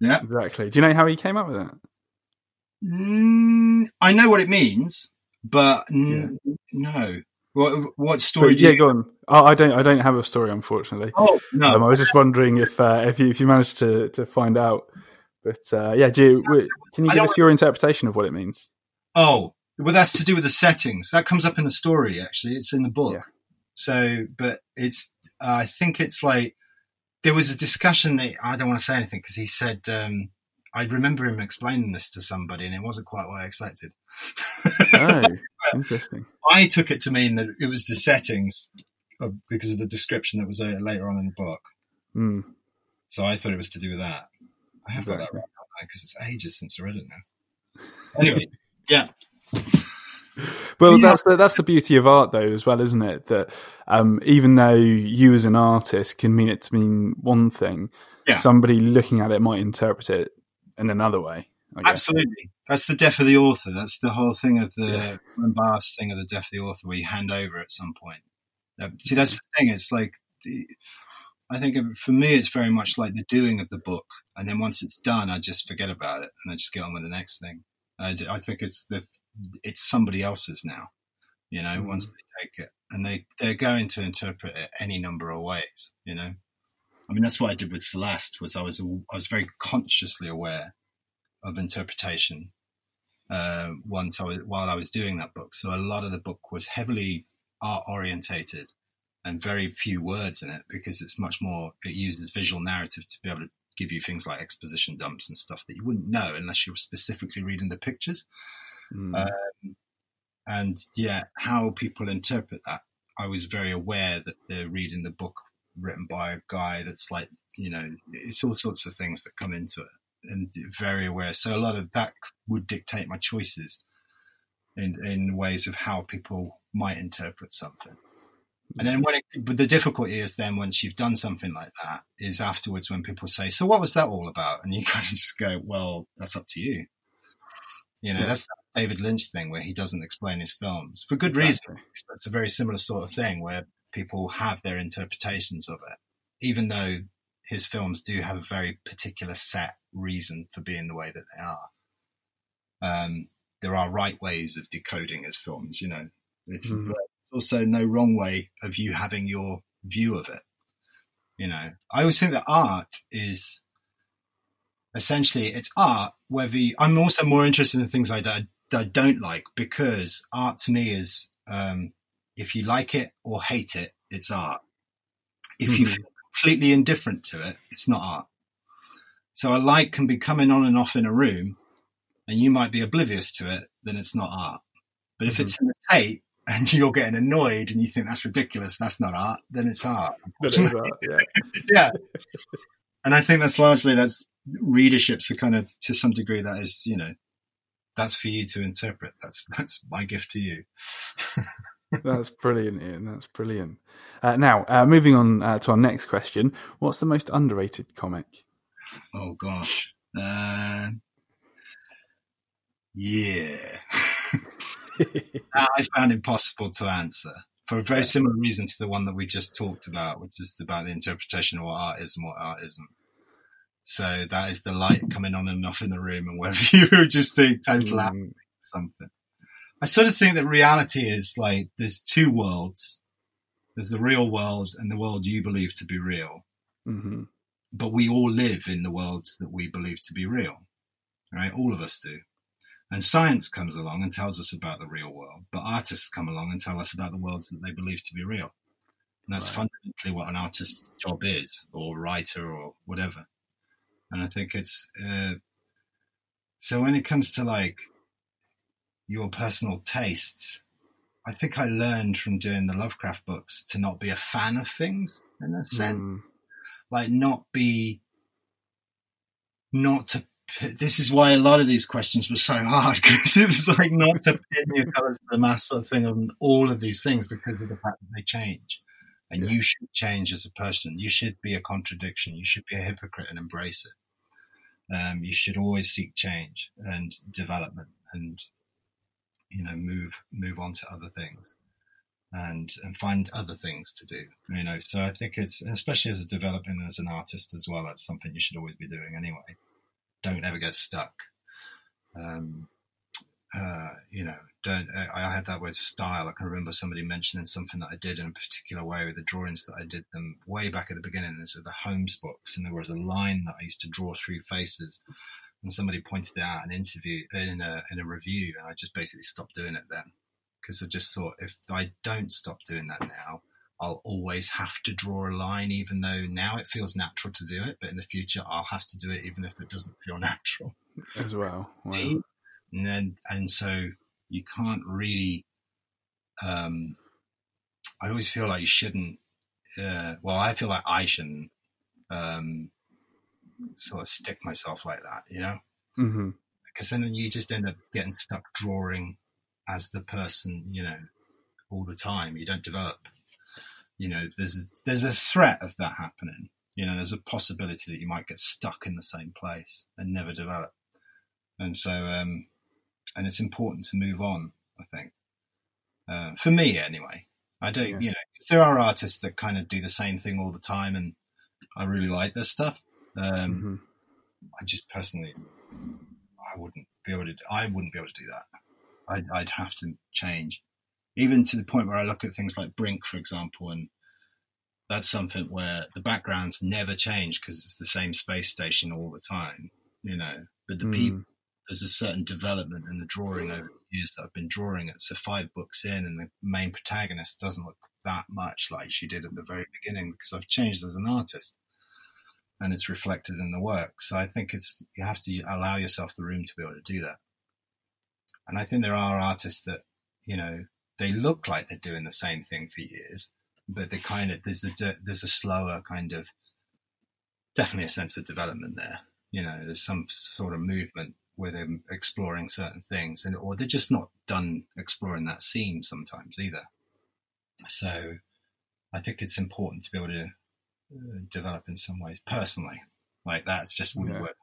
yeah exactly. Do you know how he came up with that? mm, I know what it means but n- no what what story do yeah, you go on. Oh, I don't. I don't have a story, unfortunately. oh no Um, I was just wondering if uh, if you if you managed to to find out. But uh, yeah, do you, can you give us your interpretation of what it means? Oh, well, that's to do with the settings. That comes up in the story, actually. It's in the book. Yeah. So, but it's, uh, I think it's like, there was a discussion that I don't want to say anything because he said, um, I remember him explaining this to somebody and it wasn't quite what I expected. Oh, interesting. I took it to mean that it was the settings of, because of the description that was uh, later on in the book. Mm. So I thought it was to do with that. I have got that Exactly. right because it's ages since I read it now. Anyway, yeah. Well, Yeah. that's the that's the beauty of art, though, as well, isn't it? That um, even though you as an artist can mean it to mean one thing, Yeah. somebody looking at it might interpret it in another way. I. Absolutely. That's the death of the author. That's the whole thing of the Yeah. Barthes's thing of the death of the author, where you hand over at some point. See, that's the thing. It's like, the, I think for me, it's very much like the doing of the book. And then once it's done, I just forget about it and I just get on with the next thing. I think it's the, it's somebody else's now, you know, Mhm. once they take it and they, they're going to interpret it any number of ways, you know. I mean, that's what I did with Celeste was I was, I was very consciously aware of interpretation uh, once I was while I was doing that book. So a lot of the book was heavily art orientated and very few words in it because it's much more it uses visual narrative to be able to give you things like exposition dumps and stuff that you wouldn't know unless you were specifically reading the pictures. Mm. Uh, And yeah, how people interpret that, I was very aware that they're reading the book written by a guy that's like, you know, it's all sorts of things that come into it and very aware. So a lot of that would dictate my choices in, in ways of how people might interpret something. And then when it, but the difficulty is then once you've done something like that is afterwards when people say, so what was that all about? And you kind of just go, well, that's up to you. You know, Yeah. that's that David Lynch thing where he doesn't explain his films for good reason. Exactly. 'cause That's a very similar sort of thing where people have their interpretations of it, even though his films do have a very particular set reason for being the way that they are. Um, there are right ways of decoding as films, you know. It's Mhm. also no wrong way of you having your view of it. You know, I always think that art is essentially it's art. Whether you, I'm also more interested in things I don't, I don't like because art to me is um, if you like it or hate it, it's art. If mm-hmm. you feel completely indifferent to it, it's not art. So a light can be coming on and off in a room, and you might be oblivious to it, then it's not art. But if mm-hmm. it's in a tape and you're getting annoyed and you think that's ridiculous, that's not art, then it's art. It is art yeah. yeah. And I think that's largely that's readerships are kind of to some degree that is, you know, that's for you to interpret. That's that's my gift to you. that's brilliant, Ian. That's brilliant. Uh, now, uh, moving on uh, to our next question: What's the most underrated comic? Oh gosh, uh, yeah. I found impossible to answer for a very similar reason to the one that we just talked about, which is about the interpretation of what art is and what art isn't. So that is the light coming on and off in the room, and whether you just think total mm. something. I sort of think that reality is like there's two worlds. There's the real world and the world you believe to be real. Mm-hmm. But we all live in the worlds that we believe to be real, right? All of us do. And science comes along and tells us about the real world, but artists come along and tell us about the worlds that they believe to be real. And that's right. fundamentally what an artist's job is, or writer, or whatever. And I think it's uh, so when it comes to like your personal tastes, I think I learned from doing the Lovecraft books to not be a fan of things in a sense, mm. Like not be, not to this is why a lot of these questions were so hard because it was like not to pin your colors to the mass sort of thing on all of these things because of the fact that they change. And yeah. you should change as a person. You should be a contradiction. You should be a hypocrite and embrace it. Um, you should always seek change and development and, you know, move, move on to other things and, and find other things to do, you know. So I think it's, especially as a development as an artist as well, that's something you should always be doing anyway don't ever get stuck. Um, uh, you know, don't. I had that with style. I can remember somebody mentioning something that I did in a particular way with the drawings that I did them way back at the beginning. This was the Holmes books, and there was a line that I used to draw through faces, and somebody pointed out an interview in a in a review, and I just basically stopped doing it then because I just thought if I don't stop doing that now, I'll always have to draw a line, even though now it feels natural to do it, but in the future I'll have to do it even if it doesn't feel natural as well. Wow. And then, and so you can't really. Um, I always feel like you shouldn't. Uh, well, I feel like I shouldn't um, sort of stick myself like that, you know, mm-hmm. because then you just end up getting stuck drawing as the person, you know, all the time. You don't develop you know, there's there's a threat of that happening. You know, there's a possibility that you might get stuck in the same place and never develop. And so, um, and it's important to move on. I think, uh, for me anyway. I don't, yeah. you know, there are artists that kind of do the same thing all the time, and I really like their stuff. Um, mm-hmm. I just personally, I wouldn't be able to. I wouldn't be able to do that. I'd, I'd have to change even to the point where I look at things like Brink, for example, and that's something where the backgrounds never change because it's the same space station all the time, you know. But the mm. people, there's a certain development in the drawing over the years that I've been drawing it. So five books in, and the main protagonist doesn't look that much like she did at the very beginning because I've changed as an artist, and it's reflected in the work. So I think it's you have to allow yourself the room to be able to do that. And I think there are artists that you know they look like they're doing the same thing for years, but they kind of there's a there's a slower kind of definitely a sense of development there. You know, there's some sort of movement where they're exploring certain things, and or they're just not done exploring that scene sometimes either. So, I think it's important to be able to uh, develop in some ways personally. Like that's just wouldn't yeah. work.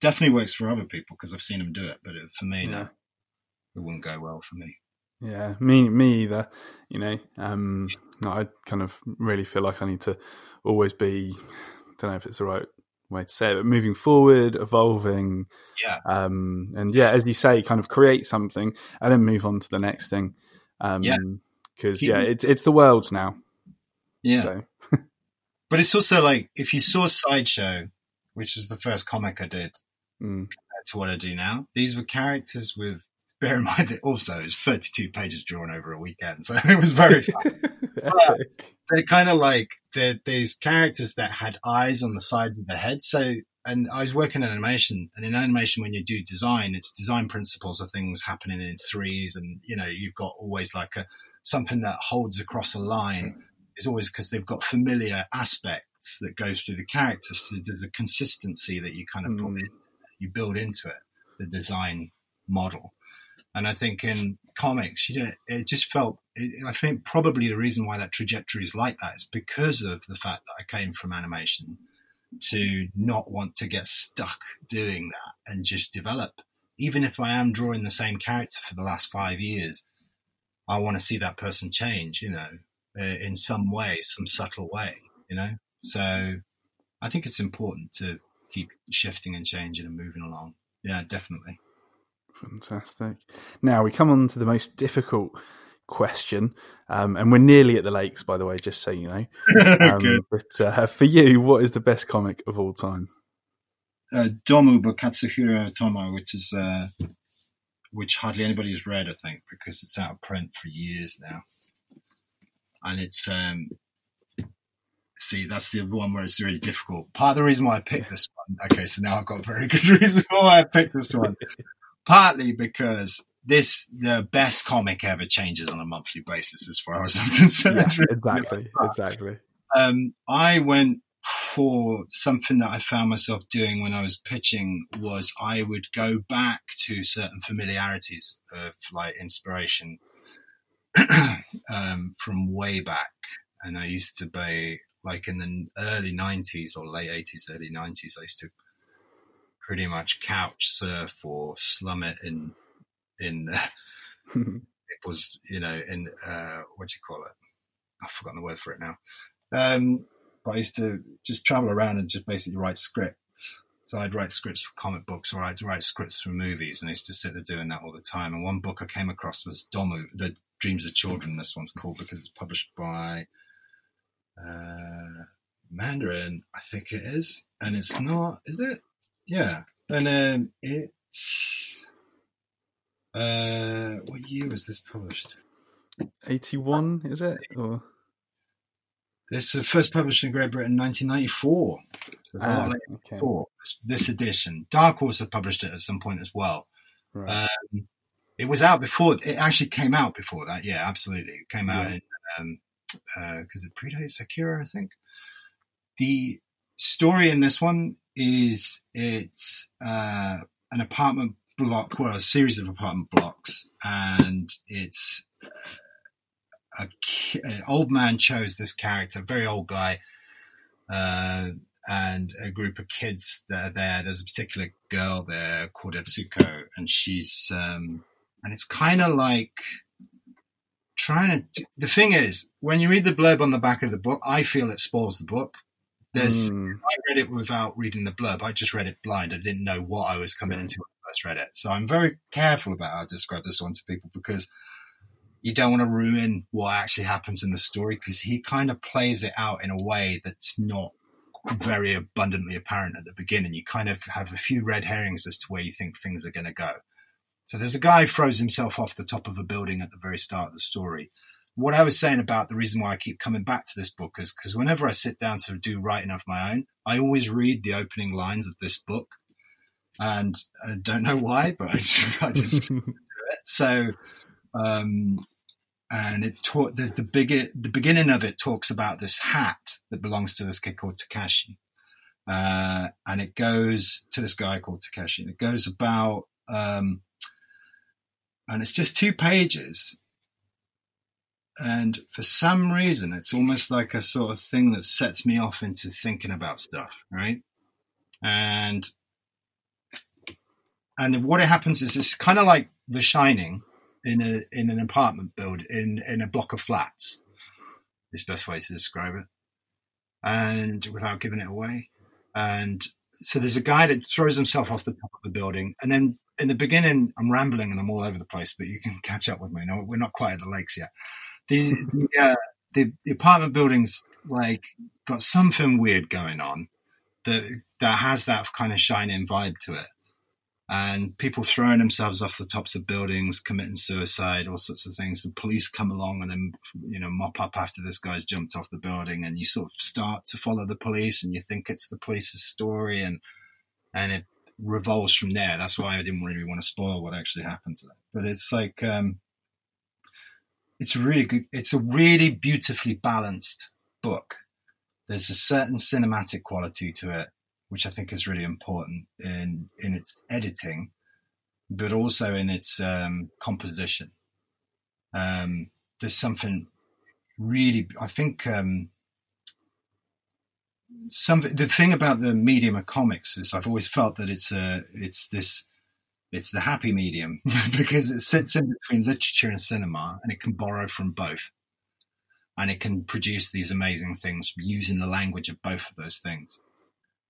Definitely works for other people because I've seen them do it, but for me, yeah. no, it wouldn't go well for me. Yeah, me me either. You know, um, I kind of really feel like I need to always be. Don't know if it's the right way to say it, but moving forward, evolving. Yeah. Um, and yeah, as you say, kind of create something and then move on to the next thing. Um, yeah. because yeah, it's it's the world now. Yeah. So. But it's also like if you saw Sideshow, which is the first comic I did Mm. compared to what I do now, these were characters with. Bear in mind that also it's 32 pages drawn over a weekend, so it was very fun. Epic. they're kind of like they're these characters that had eyes on the sides of their head. So, and I was working in animation, and in animation, when you do design, it's design principles of things happening in threes, and you know, you've got always like a something that holds across a line is always because they've got familiar aspects that go through the characters. So there's a consistency that you kind of put Mm. in, you build into it, the design model. And I think in comics, you know, it just felt. It, I think probably the reason why that trajectory is like that is because of the fact that I came from animation to not want to get stuck doing that and just develop. Even if I am drawing the same character for the last five years, I want to see that person change. You know, uh, in some way, some subtle way. You know, so I think it's important to keep shifting and changing and moving along. Yeah, definitely. Fantastic. Now we come on to the most difficult question, um, and we're nearly at the lakes, by the way, just so you know. Um, but uh, for you, what is the best comic of all time? uh, Domu by Katsuhiro Otomo, which is uh, which hardly anybody has read, I think, because it's out of print for years now. And it's um, see, that's the one where it's really difficult. Part of the reason why I picked this one, okay, so now I've got a very good reason why I picked this one. Partly because this the best comic ever changes on a monthly basis, as far as I'm concerned. Yeah, exactly, exactly. um, I went for something that I found myself doing when I was pitching was I would go back to certain familiarities of like inspiration um, from way back, and I used to be like in the early '90s or late '80s, early '90s. I used to pretty much couch surf or slum it in in it was you know in uh, what do you call it? I've forgotten the word for it now. Um, but I used to just travel around and just basically write scripts. So I'd write scripts for comic books or I'd write scripts for movies, and I used to sit there doing that all the time. And one book I came across was Domu, The Dreams of Children. This one's called because it's published by uh, Mandarin, I think it is, and it's not, is it? Yeah, and um, it's uh, what year was this published? Eighty-one, is it? Or This was first published in Great Britain 1994. So it's a lot Ah, okay. this, this edition. Dark Horse had published it at some point as well. Right. Um, it was out before. It actually came out before that. Yeah, absolutely. It came out Yeah. in because it predates Akira, I think. The story in this one is it's uh, an apartment block, well, a series of apartment blocks, and it's uh, a old man chose this character, very old guy, uh, and a group of kids that are there. There's a particular girl there called Etsuko, and she's um, and it's kind of like trying to. The thing is, when you read the blurb on the back of the book, I feel it spoils the book. There's Mm, I read it without reading the blurb. I just read it blind. I didn't know what I was coming into when I first read it. So I'm very careful about how I describe this one to people because you don't want to ruin what actually happens in the story because he kind of plays it out in a way that's not very abundantly apparent at the beginning. You kind of have a few red herrings as to where you think things are going to go. So there's a guy who throws himself off the top of a building at the very start of the story. What I was saying about the reason why I keep coming back to this book is because whenever I sit down to do writing of my own, I always read the opening lines of this book. And I don't know why, but I just, I just Hmm. so um and it taught the, the bigger the beginning of it talks about this hat that belongs to this kid called Takashi. Uh, and it goes to this guy called Takashi. And it goes about um and it's just two pages. And for some reason, it's almost like a sort of thing that sets me off into thinking about stuff, right? And and what it happens is it's kind of like The Shining in a in an apartment build in in a block of flats. Is best way to describe it, and without giving it away. And so there's a guy that throws himself off the top of the building, and then in the beginning, I'm rambling and I'm all over the place, but you can catch up with me. No, we're not quite at the lakes yet. The the, uh, the the apartment buildings like got something weird going on that that has that kind of shining vibe to it and people throwing themselves off the tops of buildings, committing suicide, all sorts of things. The police come along and then, you know, mop up after this guy's jumped off the building, and you sort of start to follow the police, and you think it's the police's story, and and it revolves from there. That's why I didn't really want to spoil what actually happens. But it's like, um, it's really good. It's a really beautifully balanced book. There's a certain cinematic quality to it which I think is really important in in its editing, but also in its um, composition. Um, there's something really, I think. Um, some the thing about the medium of comics is I've always felt that it's a it's this it's the happy medium because it sits in between literature and cinema and it can borrow from both and it can produce these amazing things using the language of both of those things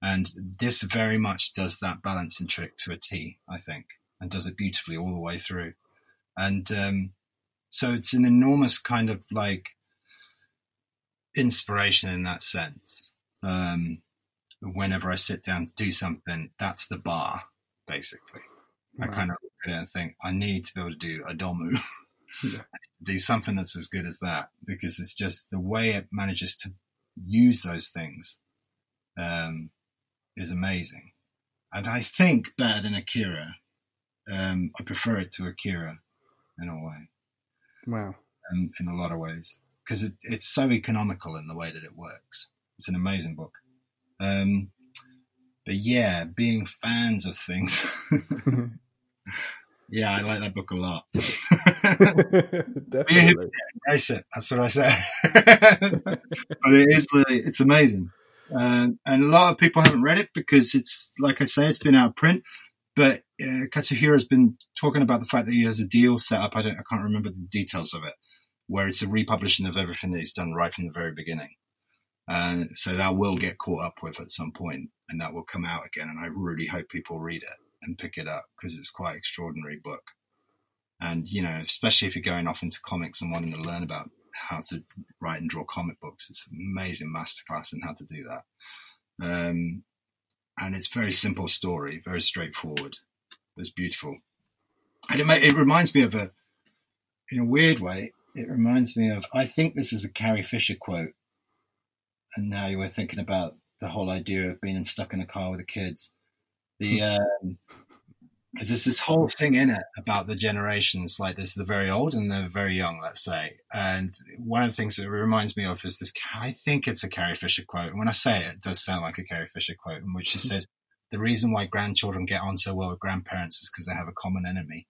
and this very much does that balancing trick to a T, I think, and does it beautifully all the way through. And um, so it's an enormous kind of like inspiration in that sense. Um, whenever I sit down to do something, that's the bar, basically. Right. I kind of look at it and think, I need to be able to do a domu. yeah. do something that's as good as that because it's just the way it manages to use those things um, is amazing, and I think better than Akira. Um, I prefer it to Akira in a way. Wow. Um, in a lot of ways, because it, it's so economical in the way that it works. It's an amazing book. Um, but yeah, being fans of things. yeah, I like that book a lot. Definitely. It. That's what I say. but it is, it's amazing. And, and a lot of people haven't read it because it's, like I say, it's been out of print. But uh, Katsuhiro has been talking about the fact that he has a deal set up. I don't, I can't remember the details of it, where it's a republishing of everything that he's done right from the very beginning. Uh, so that will get caught up with at some point, and that will come out again. And I really hope people read it and pick it up because it's quite extraordinary book. And you know, especially if you're going off into comics and wanting to learn about how to write and draw comic books. It's an amazing masterclass in how to do that. Um, and it's very simple story, very straightforward. It's beautiful. And it, may, it reminds me of a, in a weird way, it reminds me of, I think this is a Carrie Fisher quote. And now you were thinking about the whole idea of being stuck in a car with the kids. The, hmm. um, because there's this whole thing in it about the generations. Like there's the very old and the very young, let's say. And one of the things that it reminds me of is this. I think it's a Carrie Fisher quote. And when I say it, it does sound like a Carrie Fisher quote, in which she says, "The reason why grandchildren get on so well with grandparents is because they have a common enemy."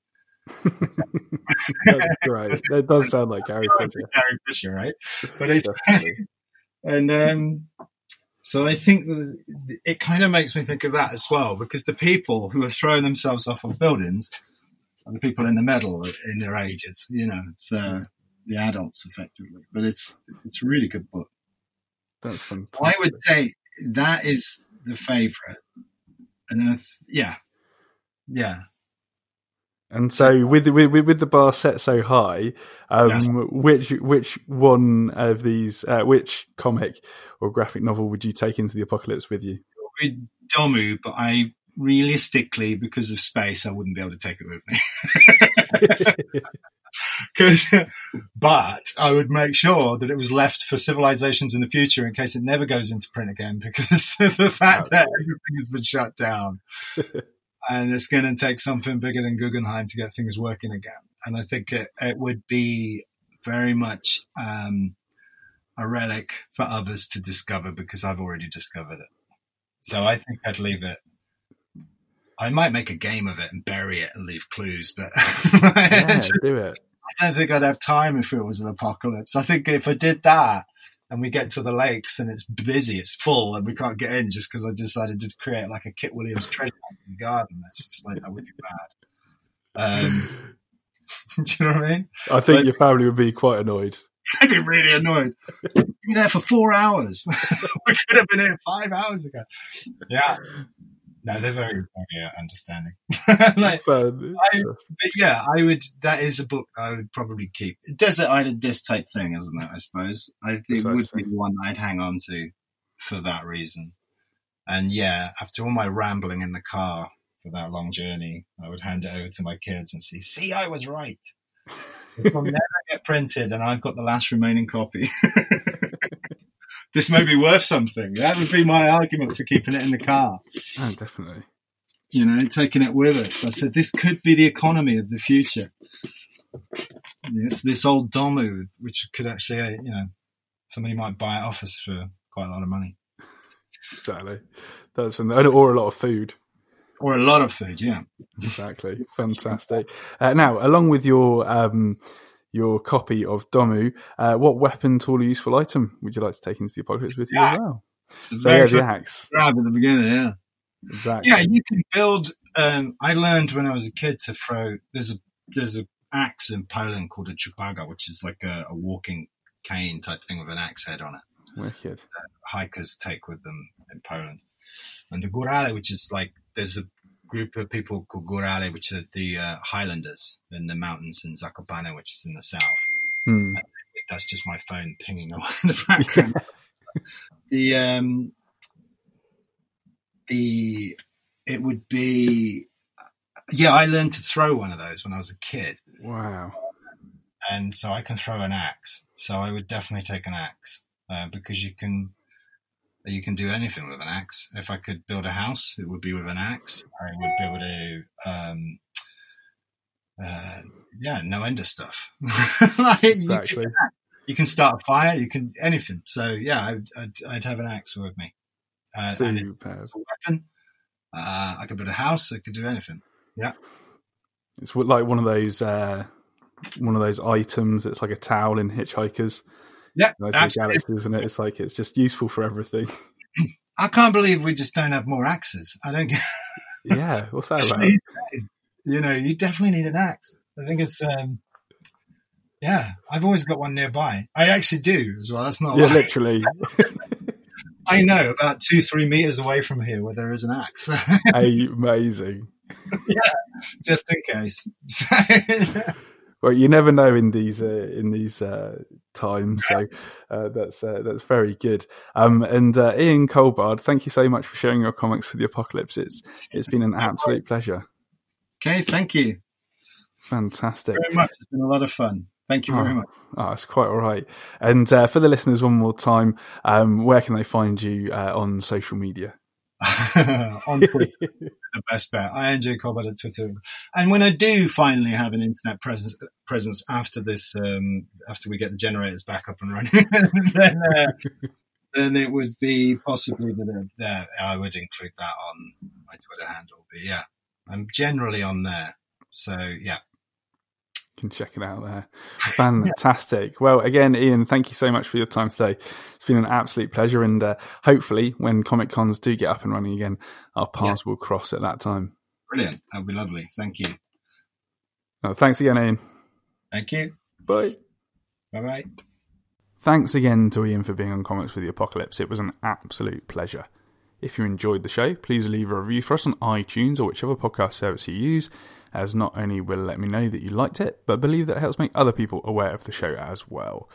That's right. That does sound like Carrie Fisher. Carrie Fisher, right? But it's and um, so I think it kind of makes me think of that as well, because the people who are throwing themselves off of buildings are the people in the middle in their ages, you know, so the adults effectively. But it's it's a really good book. That's fantastic. I would say that is the favourite, and then th- yeah, yeah, and so, with, with with the bar set so high, um, yes. which which one of these, uh, which comic or graphic novel would you take into the apocalypse with you? Domu, but I realistically, because of space, I wouldn't be able to take it with me. Because, but I would make sure that it was left for civilizations in the future in case it never goes into print again, because of the fact that everything has been shut down and it's going to take something bigger than Guggenheim to get things working again. And I think it, it would be very much um, a relic for others to discover because I've already discovered it. So I think I'd leave it. I might make a game of it and bury it and leave clues, but yeah, do it. I don't think I'd have time if it was an apocalypse. I think if I did that, and we get to the lakes and it's busy, it's full, and we can't get in just because I decided to create like a Kit Williams treasure garden. That's just like that would be bad. Um, do you know what I mean? I think so, your family would be quite annoyed. I'd be really annoyed. Be there for four hours. we could have been here five hours ago. Yeah. No, they're very, very uh, understanding. like. I- but yeah, I would. That is a book I would probably keep. Desert Island Disc type thing, isn't it? I suppose. I think it would be one I'd hang on to for that reason. And yeah, after all my rambling in the car for that long journey, I would hand it over to my kids and see. See, I was right. It will never get printed, and I've got the last remaining copy. this may be worth something. That would be my argument for keeping it in the car Oh, definitely. you know, taking it with us. I said, this could be the economy of the future. This, this old Domu, which could actually, uh, you know, somebody might buy it off us for quite a lot of money. Exactly. That's fun. Or a lot of food. Or a lot of food, yeah. Exactly. Fantastic. Uh, now, along with your um, your copy of Domu, uh, what weapon, tool, or useful item would you like to take into the apocalypse with you as well? So yeah, the axe. grab at the beginning, yeah. Exactly. Yeah, you can build. Um, I learned when I was a kid to throw. There's a there's an axe in Poland called a ciupaga, which is like a, a walking cane type thing with an axe head on it. Wicked. hikers take with them in Poland. And the Górale, which is like, there's a group of people called Górale, which are the uh, Highlanders in the mountains in Zakopane, which is in the south. Hmm. That's just my phone pinging away in the background. the, um, the, it would be, yeah, I learned to throw one of those when I was a kid. Wow. and so I can throw an axe. So I would definitely take an axe uh, because you can you can do anything with an axe. If I could build a house, it would be with an axe. I would be able to, um, uh, yeah, no end of stuff. like, you, can, you can start a fire. You can anything. So yeah, I'd, I'd, I'd have an axe with me. Uh, and it's a weapon. Uh, I could build a house. I could do anything. Yeah, it's like one of those uh, one of those items It's like a towel in Hitchhikers. Yeah, absolutely. galaxies, isn't it? It's like it's just useful for everything. I can't believe we just don't have more axes. I don't get. Yeah. What's that about? Especially these days, you know, you definitely need an axe. I think it's, um, yeah, I've always got one nearby. I actually do as well. That's not, Yeah, literally. I know about two, three meters away from here where there is an axe, Amazing. Yeah, just in case. So, Well, you never know in these uh, in these uh, times, so uh, that's uh, that's very good. Um, and uh, Ian Culbard, thank you so much for sharing your comics for the apocalypse. It's it's been an absolute pleasure. okay, thank you Fantastic. You very much. It's been a lot of fun. Thank you very Oh. much. Oh, it's quite all right. And uh, for the listeners, one more time, um, where can they find you uh, on social media? On Twitter, the best bet. I.N.J. Culbard at Twitter, and when I do finally have an internet presence, presence after this, um, after we get the generators back up and running, then uh, then it would be possibly that uh, I would include that on my Twitter handle. But yeah, I'm generally on there. So yeah, can check it out there. Fantastic. Well, again, Ian, thank you so much for your time today. It's been an absolute pleasure, and uh, hopefully, when Comic Cons do get up and running again, our paths will cross at that time. brilliant. That would be lovely. Thank you. Oh, thanks again, Ian. Thank you. Bye. Bye bye. Thanks again to Ian for being on Comics for the Apocalypse. It was an absolute pleasure. If you enjoyed the show, please leave a review for us on iTunes or whichever podcast service you use, as not only will it let me know that you liked it, but believe that it helps make other people aware of the show as well.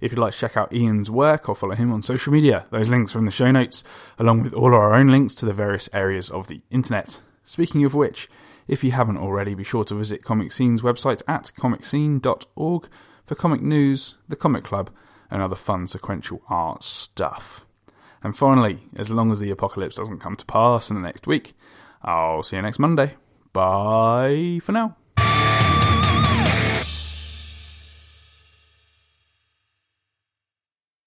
If you'd like to check out Ian's work or follow him on social media, those links are in the show notes, along with all our own links to the various areas of the internet. Speaking of which, if you haven't already, be sure to visit ComicScene's website at comicscene.org for comic news, the comic club, and other fun sequential art stuff. And finally, as long as the apocalypse doesn't come to pass in the next week, I'll see you next Monday. Bye for now.